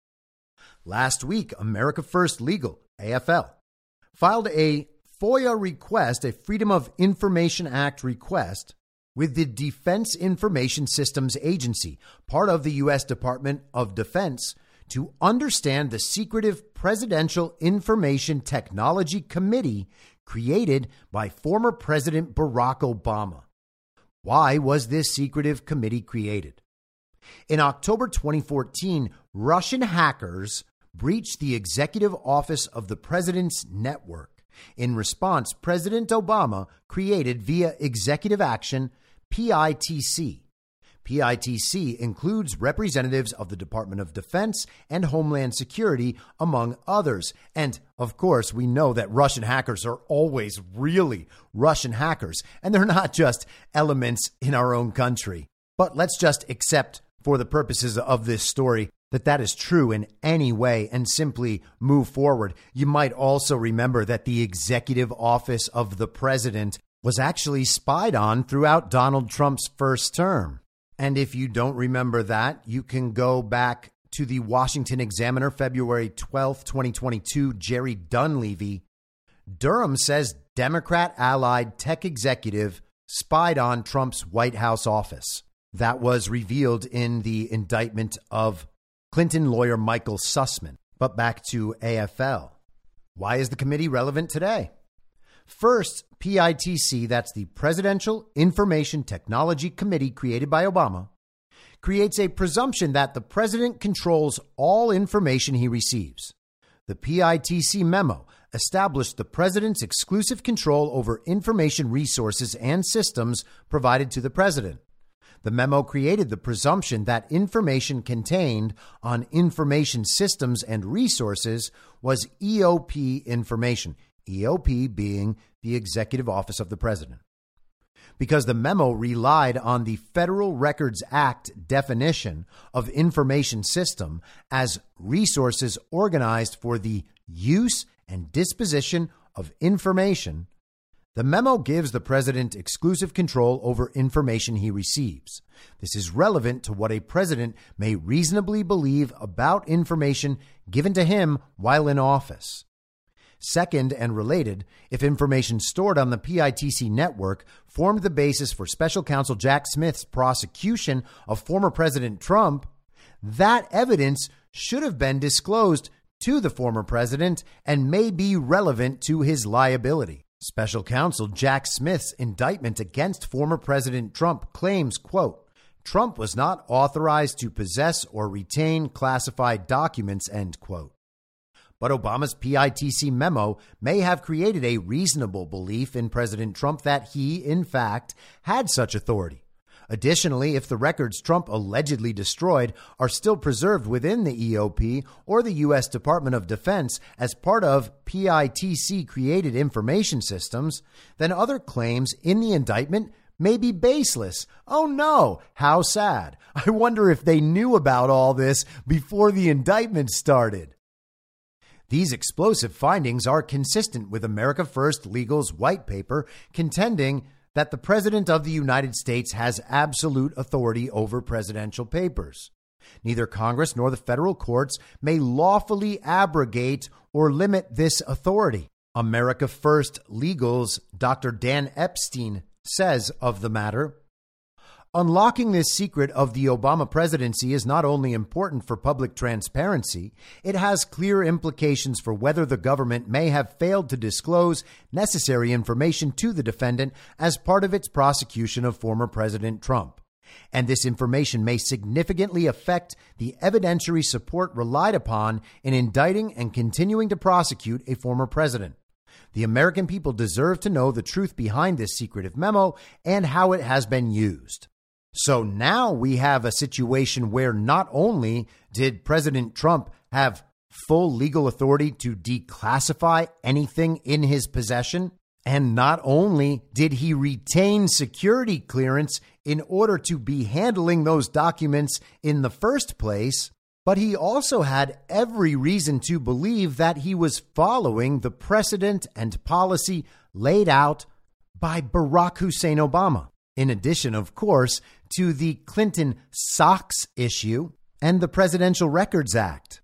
Last week, America First Legal, AFL, filed a FOIA request, a Freedom of Information Act request, with the Defense Information Systems Agency, part of the U.S. Department of Defense, to understand the secretive Presidential Information Technology Committee created by former President Barack Obama. Why was this secretive committee created? In October 2014, Russian hackers breached the executive office of the president's network. In response, President Obama created via executive action PITC. PITC includes representatives of the Department of Defense and Homeland Security, among others. And of course, we know that Russian hackers are always really Russian hackers, and they're not just elements in our own country. But let's just accept, for the purposes of this story, that that is true in any way and simply move forward. You might also remember that the executive office of the president was actually spied on throughout Donald Trump's first term. And if you don't remember that, you can go back to the Washington Examiner, February 12, 2022, Jerry Dunleavy. Durham says Democrat allied tech executive spied on Trump's White House office. That was revealed in the indictment of Clinton lawyer Michael Sussmann. But back to AFL. Why is the committee relevant today? First, PITC, that's the Presidential Information Technology Committee created by Obama, creates a presumption that the president controls all information he receives. The PITC memo established the president's exclusive control over information resources and systems provided to the president. The memo created the presumption that information contained on information systems and resources was EOP information, EOP being the Executive Office of the President. Because the memo relied on the Federal Records Act definition of information system as resources organized for the use and disposition of information, the memo gives the president exclusive control over information he receives. This is relevant to what a president may reasonably believe about information given to him while in office. Second, and related, if information stored on the PITC network formed the basis for special counsel Jack Smith's prosecution of former President Trump, that evidence should have been disclosed to the former president and may be relevant to his liability. Special counsel Jack Smith's indictment against former President Trump claims, quote, Trump was not authorized to possess or retain classified documents, end quote but Obama's PITC memo may have created a reasonable belief in President Trump that he, in fact, had such authority. Additionally, if the records Trump allegedly destroyed are still preserved within the EOP or the U.S. Department of Defense as part of PITC created information systems, then other claims in the indictment may be baseless. Oh no, how sad. I wonder if they knew about all this before the indictment started. These explosive findings are consistent with America First Legal's white paper contending that the President of the United States has absolute authority over presidential papers. Neither Congress nor the federal courts may lawfully abrogate or limit this authority. America First Legal's Dr. Dan Epstein says of the matter Unlocking this secret of the Obama presidency is not only important for public transparency, it has clear implications for whether the government may have failed to disclose necessary information to the defendant as part of its prosecution of former President Trump. and this information may significantly affect the evidentiary support relied upon in indicting and continuing to prosecute a former president. The American people deserve to know the truth behind this secretive memo and how it has been used. So now we have a situation where not only did President Trump have full legal authority to declassify anything in his possession, and not only did he retain security clearance in order to be handling those documents in the first place, but he also had every reason to believe that he was following the precedent and policy laid out by Barack Hussein Obama. In addition, of course, to the Clinton SOX issue and the Presidential Records Act.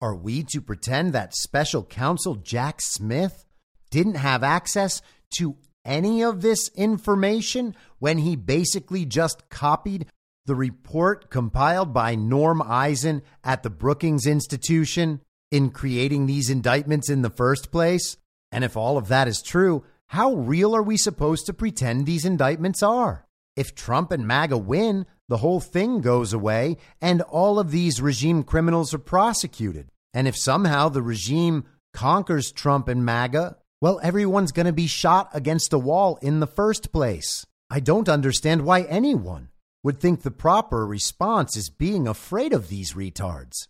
Are we to pretend that special counsel Jack Smith didn't have access to any of this information when he basically just copied the report compiled by Norm Eisen at the Brookings Institution in creating these indictments in the first place? And if all of that is true, how real are we supposed to pretend these indictments are? If Trump and MAGA win, the whole thing goes away and all of these regime criminals are prosecuted. And if somehow the regime conquers Trump and MAGA, well, everyone's going to be shot against a wall in the first place. I don't understand why anyone would think the proper response is being afraid of these retards.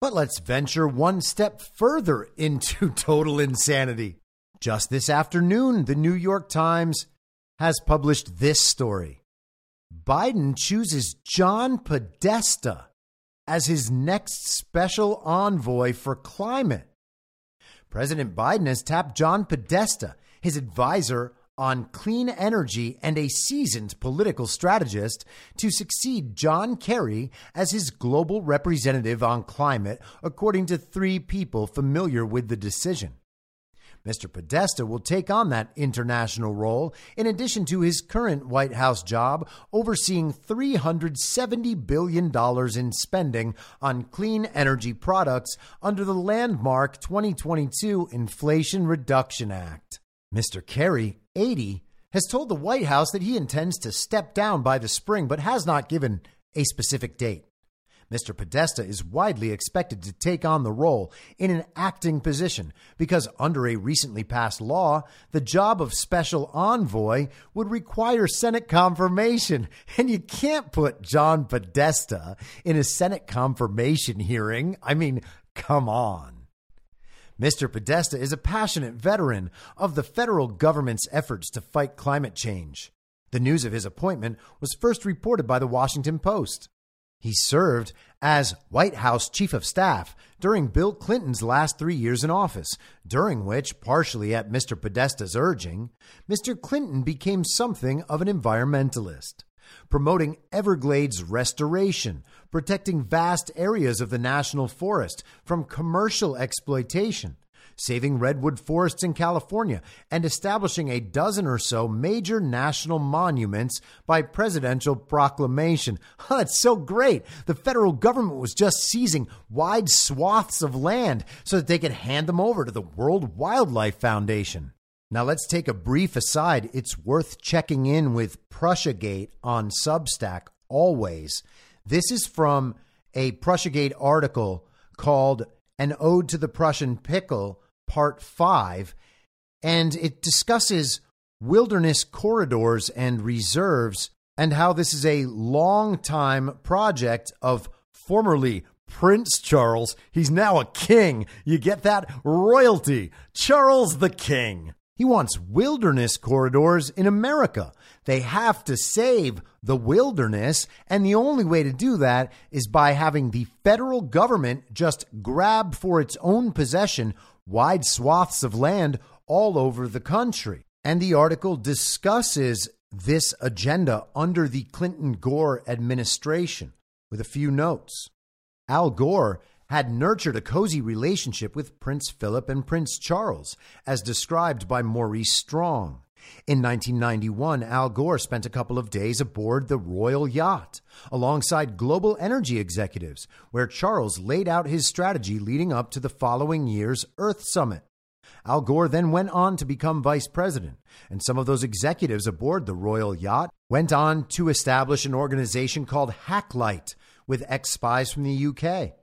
But let's venture one step further into total insanity. Just this afternoon, the New York Times has published this story Biden chooses John Podesta as his next special envoy for climate. President Biden has tapped John Podesta, his advisor on clean energy and a seasoned political strategist, to succeed John Kerry as his global representative on climate, according to three people familiar with the decision. Mr. Podesta will take on that international role in addition to his current White House job overseeing $370 billion in spending on clean energy products under the landmark 2022 Inflation Reduction Act. Mr. Kerry, 80, has told the White House that he intends to step down by the spring, but has not given a specific date. Mr. Podesta is widely expected to take on the role in an acting position because, under a recently passed law, the job of special envoy would require Senate confirmation. And you can't put John Podesta in a Senate confirmation hearing. I mean, come on. Mr. Podesta is a passionate veteran of the federal government's efforts to fight climate change. The news of his appointment was first reported by the Washington Post. He served as White House Chief of Staff during Bill Clinton's last three years in office, during which, partially at Mr. Podesta's urging, Mr. Clinton became something of an environmentalist, promoting Everglades restoration, protecting vast areas of the national forest from commercial exploitation saving redwood forests in California, and establishing a dozen or so major national monuments by presidential proclamation. Huh, that's so great. The federal government was just seizing wide swaths of land so that they could hand them over to the World Wildlife Foundation. Now, let's take a brief aside. It's worth checking in with Prussiagate on Substack always. This is from a Prussiagate article called An Ode to the Prussian Pickle Part 5, and it discusses wilderness corridors and reserves and how this is a long time project of formerly Prince Charles. He's now a king. You get that? Royalty. Charles the King. He wants wilderness corridors in America. They have to save the wilderness, and the only way to do that is by having the federal government just grab for its own possession wide swaths of land all over the country. And the article discusses this agenda under the Clinton Gore administration with a few notes. Al Gore had nurtured a cozy relationship with Prince Philip and Prince Charles, as described by Maurice Strong. In 1991, Al Gore spent a couple of days aboard the Royal Yacht alongside global energy executives, where Charles laid out his strategy leading up to the following year's Earth Summit. Al Gore then went on to become vice president, and some of those executives aboard the royal yacht went on to establish an organization called Hakluyt with ex spies from the UK.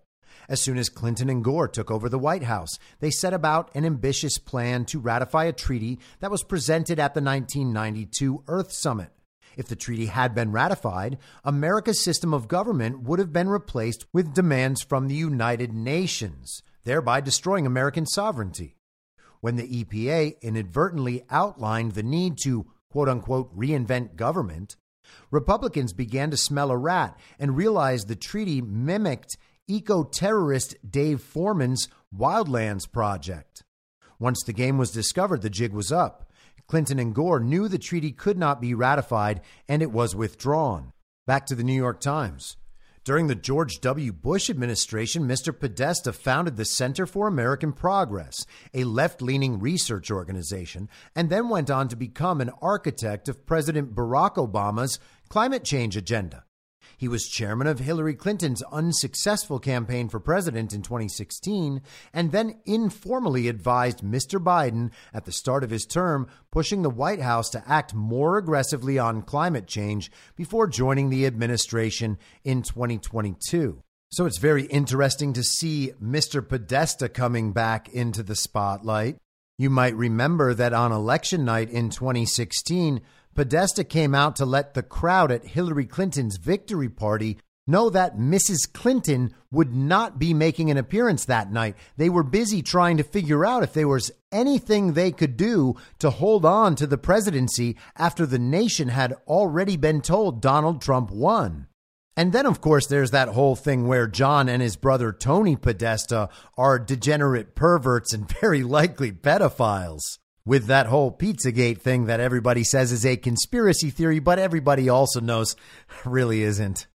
As soon as Clinton and Gore took over the White House, they set about an ambitious plan to ratify a treaty that was presented at the 1992 Earth Summit. If the treaty had been ratified, America's system of government would have been replaced with demands from the United Nations, thereby destroying American sovereignty. When the EPA inadvertently outlined the need to quote unquote reinvent government, Republicans began to smell a rat and realized the treaty mimicked eco terrorist Dave Foreman's Wildlands project. Once the game was discovered, the jig was up. Clinton and Gore knew the treaty could not be ratified and it was withdrawn. Back to the New York Times. During the George W. Bush administration, Mr. Podesta founded the Center for American Progress, a left leaning research organization, and then went on to become an architect of President Barack Obama's climate change agenda. He was chairman of Hillary Clinton's unsuccessful campaign for president in 2016 and then informally advised Mr. Biden at the start of his term, pushing the White House to act more aggressively on climate change before joining the administration in 2022. So it's very interesting to see Mr. Podesta coming back into the spotlight. You might remember that on election night in 2016, Podesta came out to let the crowd at Hillary Clinton's victory party know that Mrs. Clinton would not be making an appearance that night. They were busy trying to figure out if there was anything they could do to hold on to the presidency after the nation had already been told Donald Trump won. And then, of course, there's that whole thing where John and his brother Tony Podesta are degenerate perverts and very likely pedophiles with that whole Pizzagate thing that everybody says is a conspiracy theory, but everybody also knows really isn't.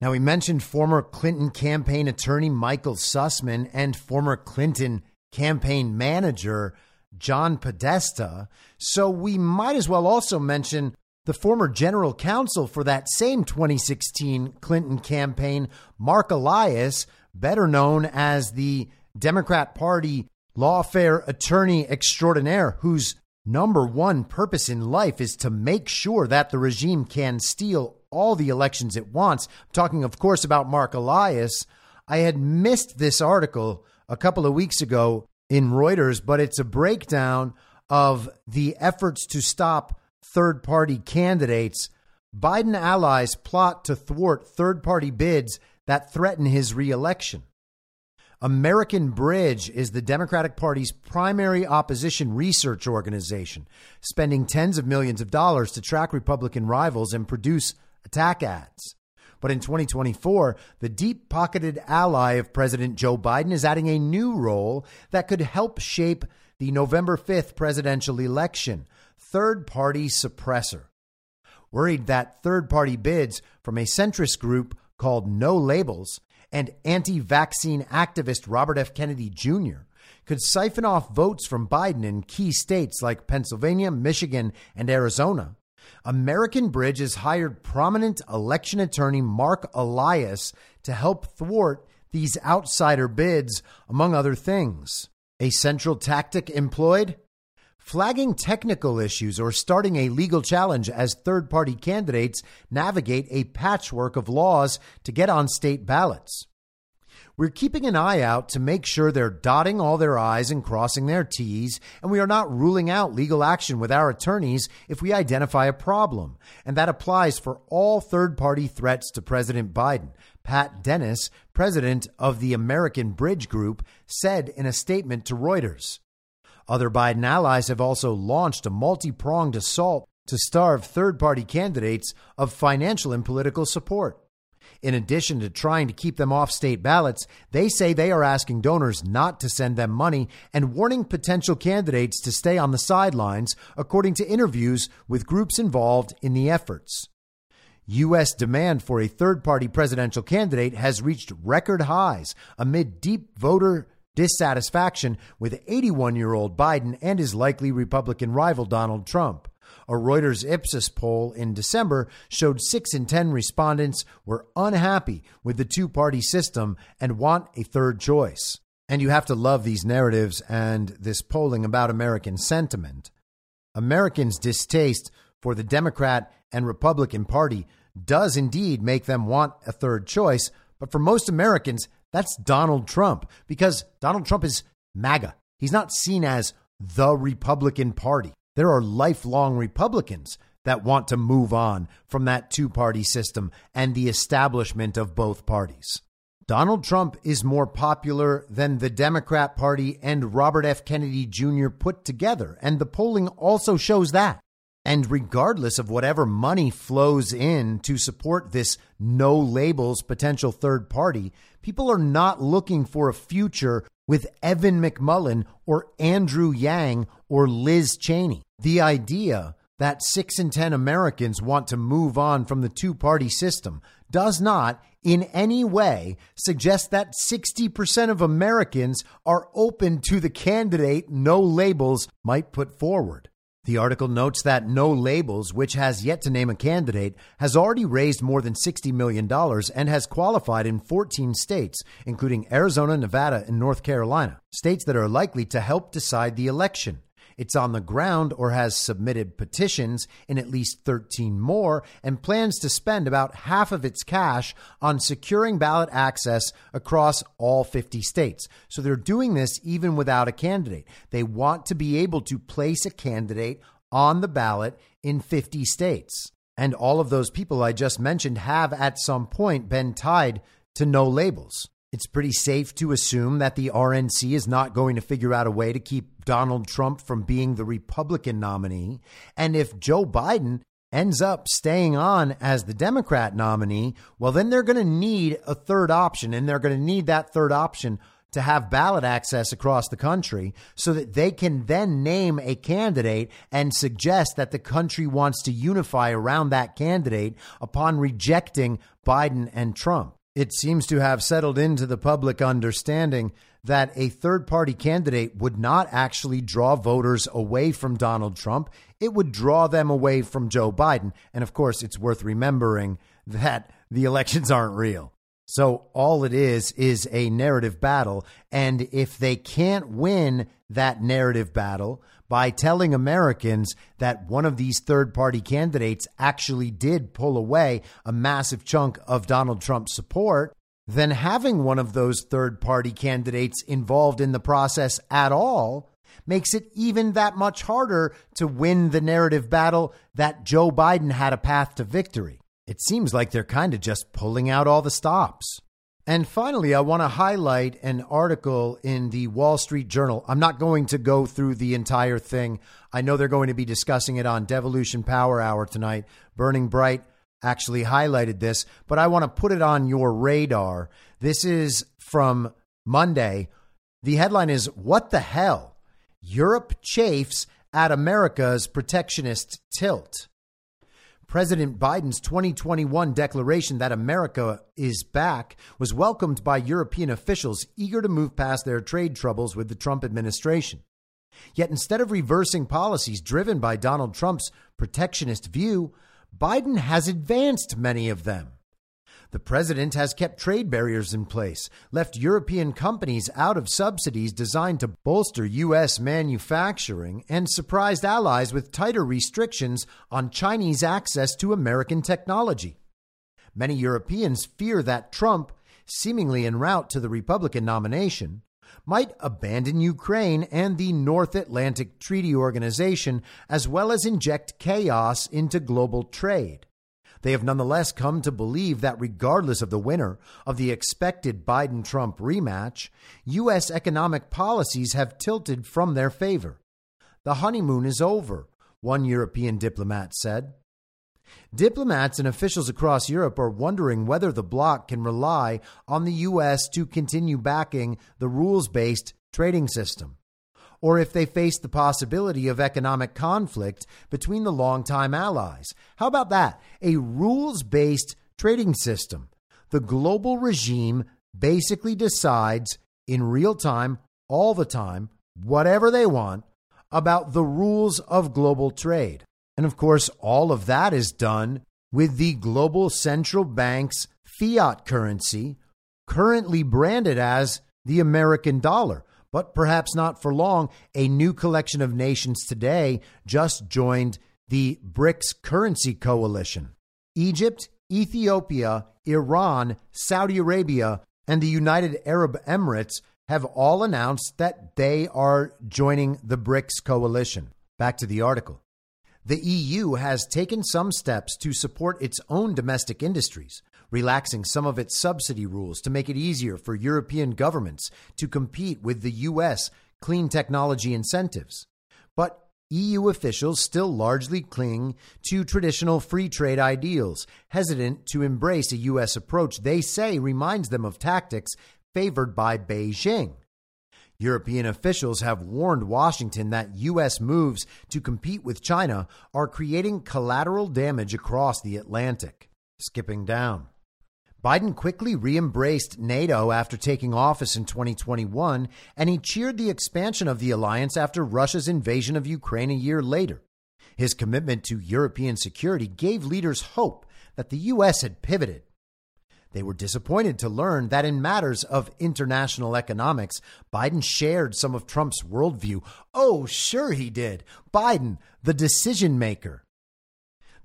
Now, we mentioned former Clinton campaign attorney Michael Sussmann and former Clinton campaign manager John Podesta. So we might as well also mention the former general counsel for that same 2016 Clinton campaign, Marc Elias, better known as the Democrat Party lawfare attorney extraordinaire whose number one purpose in life is to make sure that the regime can steal all the elections it wants. I'm talking, of course, about Marc Elias. I had missed this article a couple of weeks ago in Reuters, but it's a breakdown of the efforts to stop third party candidates. Biden allies plot to thwart third party bids that threaten his reelection. American Bridge is the Democratic Party's primary opposition research organization, spending tens of millions of dollars to track Republican rivals and produce attack ads. But in 2024, the deep pocketed ally of President Joe Biden is adding a new role that could help shape the November 5th presidential election third party suppressor. Worried that third party bids from a centrist group called No Labels and anti vaccine activist Robert F. Kennedy Jr. could siphon off votes from Biden in key states like Pennsylvania, Michigan, and Arizona. American Bridge has hired prominent election attorney Marc Elias to help thwart these outsider bids, among other things. A central tactic employed? Flagging technical issues or starting a legal challenge as third party candidates navigate a patchwork of laws to get on state ballots. We're keeping an eye out to make sure they're dotting all their I's and crossing their T's, and we are not ruling out legal action with our attorneys if we identify a problem. And that applies for all third party threats to President Biden. Pat Dennis, president of the American Bridge Group, said in a statement to Reuters. Other Biden allies have also launched a multi pronged assault to starve third party candidates of financial and political support. In addition to trying to keep them off state ballots, they say they are asking donors not to send them money and warning potential candidates to stay on the sidelines, according to interviews with groups involved in the efforts. U.S. demand for a third party presidential candidate has reached record highs amid deep voter dissatisfaction with 81 year old Biden and his likely Republican rival Donald Trump. A Reuters Ipsos poll in December showed 6 in 10 respondents were unhappy with the two party system and want a third choice. And you have to love these narratives and this polling about American sentiment. Americans' distaste for the Democrat and Republican Party does indeed make them want a third choice. But for most Americans, that's Donald Trump because Donald Trump is MAGA. He's not seen as the Republican Party. There are lifelong Republicans that want to move on from that two party system and the establishment of both parties. Donald Trump is more popular than the Democrat Party and Robert F. Kennedy Jr. put together, and the polling also shows that. And regardless of whatever money flows in to support this no labels potential third party, people are not looking for a future with Evan McMullin or Andrew Yang or Liz Cheney. The idea that six in 10 Americans want to move on from the two party system does not in any way suggest that 60% of Americans are open to the candidate no labels might put forward. The article notes that No Labels, which has yet to name a candidate, has already raised more than $60 million and has qualified in 14 states, including Arizona, Nevada, and North Carolina, states that are likely to help decide the election. It's on the ground or has submitted petitions in at least 13 more and plans to spend about half of its cash on securing ballot access across all 50 states. So they're doing this even without a candidate. They want to be able to place a candidate on the ballot in 50 states. And all of those people I just mentioned have at some point been tied to no labels. It's pretty safe to assume that the RNC is not going to figure out a way to keep Donald Trump from being the Republican nominee. And if Joe Biden ends up staying on as the Democrat nominee, well, then they're going to need a third option. And they're going to need that third option to have ballot access across the country so that they can then name a candidate and suggest that the country wants to unify around that candidate upon rejecting Biden and Trump it seems to have settled into the public understanding that a third party candidate would not actually draw voters away from Donald Trump. It would draw them away from Joe Biden. And of course, it's worth remembering that the elections aren't real. So all it is is a narrative battle. And if they can't win that narrative battle, by telling Americans that one of these third party candidates actually did pull away a massive chunk of Donald Trump's support, then having one of those third party candidates involved in the process at all makes it even that much harder to win the narrative battle that Joe Biden had a path to victory. It seems like they're kind of just pulling out all the stops. And finally, I want to highlight an article in the Wall Street Journal. I'm not going to go through the entire thing. I know they're going to be discussing it on Devolution Power Hour tonight. Burning Bright actually highlighted this, but I want to put it on your radar. This is from Monday. The headline is What the Hell? Europe chafes at America's protectionist tilt. President Biden's 2021 declaration that America is back was welcomed by European officials eager to move past their trade troubles with the Trump administration. Yet instead of reversing policies driven by Donald Trump's protectionist view, Biden has advanced many of them. The president has kept trade barriers in place, left European companies out of subsidies designed to bolster U.S. manufacturing, and surprised allies with tighter restrictions on Chinese access to American technology. Many Europeans fear that Trump, seemingly en route to the Republican nomination, might abandon Ukraine and the North Atlantic Treaty Organization, as well as inject chaos into global trade. They have nonetheless come to believe that regardless of the winner of the expected Biden Trump rematch, U.S. economic policies have tilted from their favor. The honeymoon is over, one European diplomat said. Diplomats and officials across Europe are wondering whether the bloc can rely on the U.S. to continue backing the rules based trading system or if they face the possibility of economic conflict between the longtime allies. How about that? A rules based trading system. The global regime basically decides in real time, all the time, whatever they want about the rules of global trade. And of course, all of that is done with the global central bank's fiat currency, currently branded as the American dollar. But perhaps not for long. A new collection of nations today just joined the BRICS currency coalition. Egypt, Ethiopia, Iran, Saudi Arabia, and the United Arab Emirates have all announced that they are joining the BRICS coalition. Back to the article. The EU has taken some steps to support its own domestic industries, relaxing some of its subsidy rules to make it easier for European governments to compete with the US clean technology incentives. But EU officials still largely cling to traditional free trade ideals, hesitant to embrace a US approach they say reminds them of tactics favored by Beijing. European officials have warned Washington that U.S. moves to compete with China are creating collateral damage across the Atlantic. Skipping down. Biden quickly re embraced NATO after taking office in 2021, and he cheered the expansion of the alliance after Russia's invasion of Ukraine a year later. His commitment to European security gave leaders hope that the U.S. had pivoted. They were disappointed to learn that in matters of international economics, Biden shared some of Trump's worldview. Oh, sure he did. Biden, the decision maker.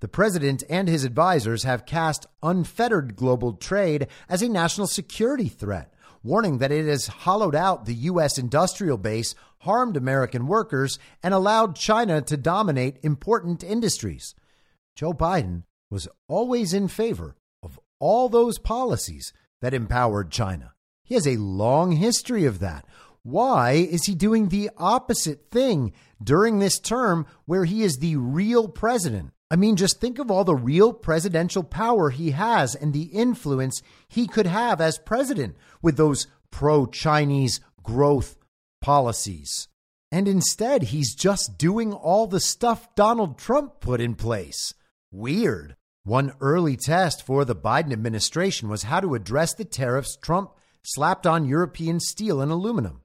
The president and his advisors have cast unfettered global trade as a national security threat, warning that it has hollowed out the U.S. industrial base, harmed American workers, and allowed China to dominate important industries. Joe Biden was always in favor of all those policies that empowered China. He has a long history of that. Why is he doing the opposite thing during this term where he is the real president? I mean, just think of all the real presidential power he has and the influence he could have as president with those pro Chinese growth policies. And instead, he's just doing all the stuff Donald Trump put in place. Weird. One early test for the Biden administration was how to address the tariffs Trump slapped on European steel and aluminum.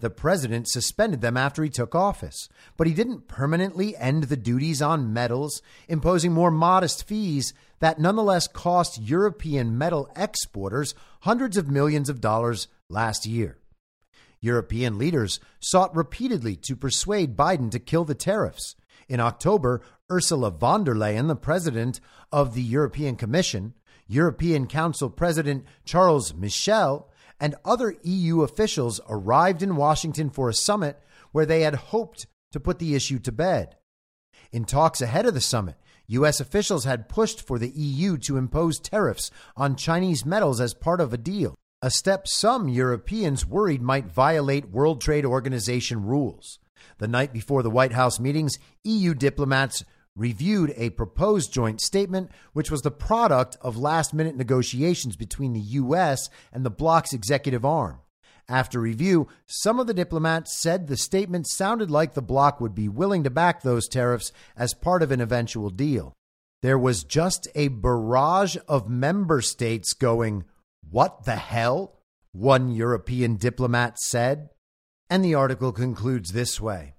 The president suspended them after he took office, but he didn't permanently end the duties on metals, imposing more modest fees that nonetheless cost European metal exporters hundreds of millions of dollars last year. European leaders sought repeatedly to persuade Biden to kill the tariffs. In October, Ursula von der Leyen, the president of the European Commission, European Council President Charles Michel, and other EU officials arrived in Washington for a summit where they had hoped to put the issue to bed. In talks ahead of the summit, U.S. officials had pushed for the EU to impose tariffs on Chinese metals as part of a deal, a step some Europeans worried might violate World Trade Organization rules. The night before the White House meetings, EU diplomats reviewed a proposed joint statement, which was the product of last minute negotiations between the U.S. and the bloc's executive arm. After review, some of the diplomats said the statement sounded like the bloc would be willing to back those tariffs as part of an eventual deal. There was just a barrage of member states going, What the hell? One European diplomat said. And the article concludes this way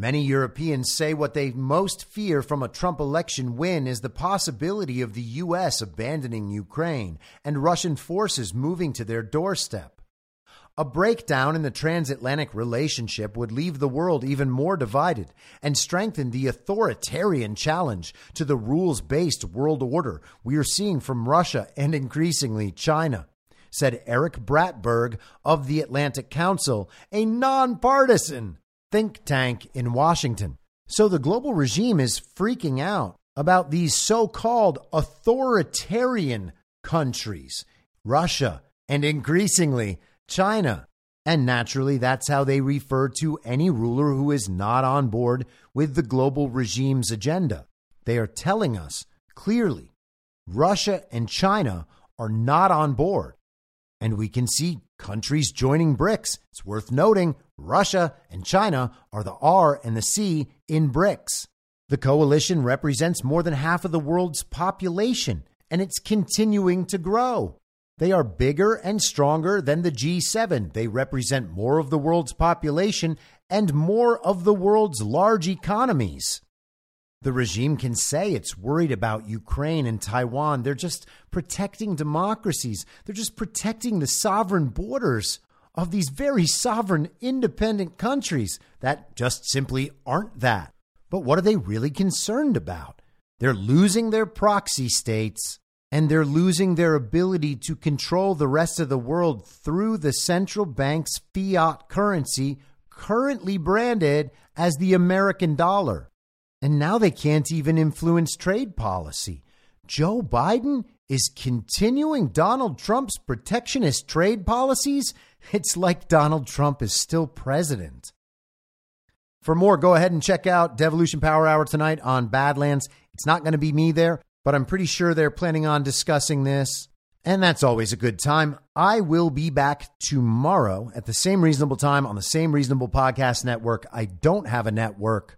Many Europeans say what they most fear from a Trump election win is the possibility of the U.S. abandoning Ukraine and Russian forces moving to their doorstep. A breakdown in the transatlantic relationship would leave the world even more divided and strengthen the authoritarian challenge to the rules based world order we are seeing from Russia and increasingly China, said Erik Brattberg of the Atlantic Council, a nonpartisan think tank in Washington. So the global regime is freaking out about these so called authoritarian countries, Russia, and increasingly China. And naturally, that's how they refer to any ruler who is not on board with the global regime's agenda. They are telling us clearly Russia and China are not on board. And we can see countries joining BRICS. It's worth noting Russia and China are the R and the C in BRICS. The coalition represents more than half of the world's population, and it's continuing to grow. They are bigger and stronger than the G7. They represent more of the world's population and more of the world's large economies. The regime can say it's worried about Ukraine and Taiwan. They're just protecting democracies. They're just protecting the sovereign borders of these very sovereign, independent countries that just simply aren't that. But what are they really concerned about? They're losing their proxy states and they're losing their ability to control the rest of the world through the central bank's fiat currency, currently branded as the American dollar. And now they can't even influence trade policy. Joe Biden is continuing Donald Trump's protectionist trade policies. It's like Donald Trump is still president. For more, go ahead and check out Devolution Power Hour tonight on Badlands. It's not going to be me there, but I'm pretty sure they're planning on discussing this. And that's always a good time. I will be back tomorrow at the same reasonable time on the same reasonable podcast network. I don't have a network.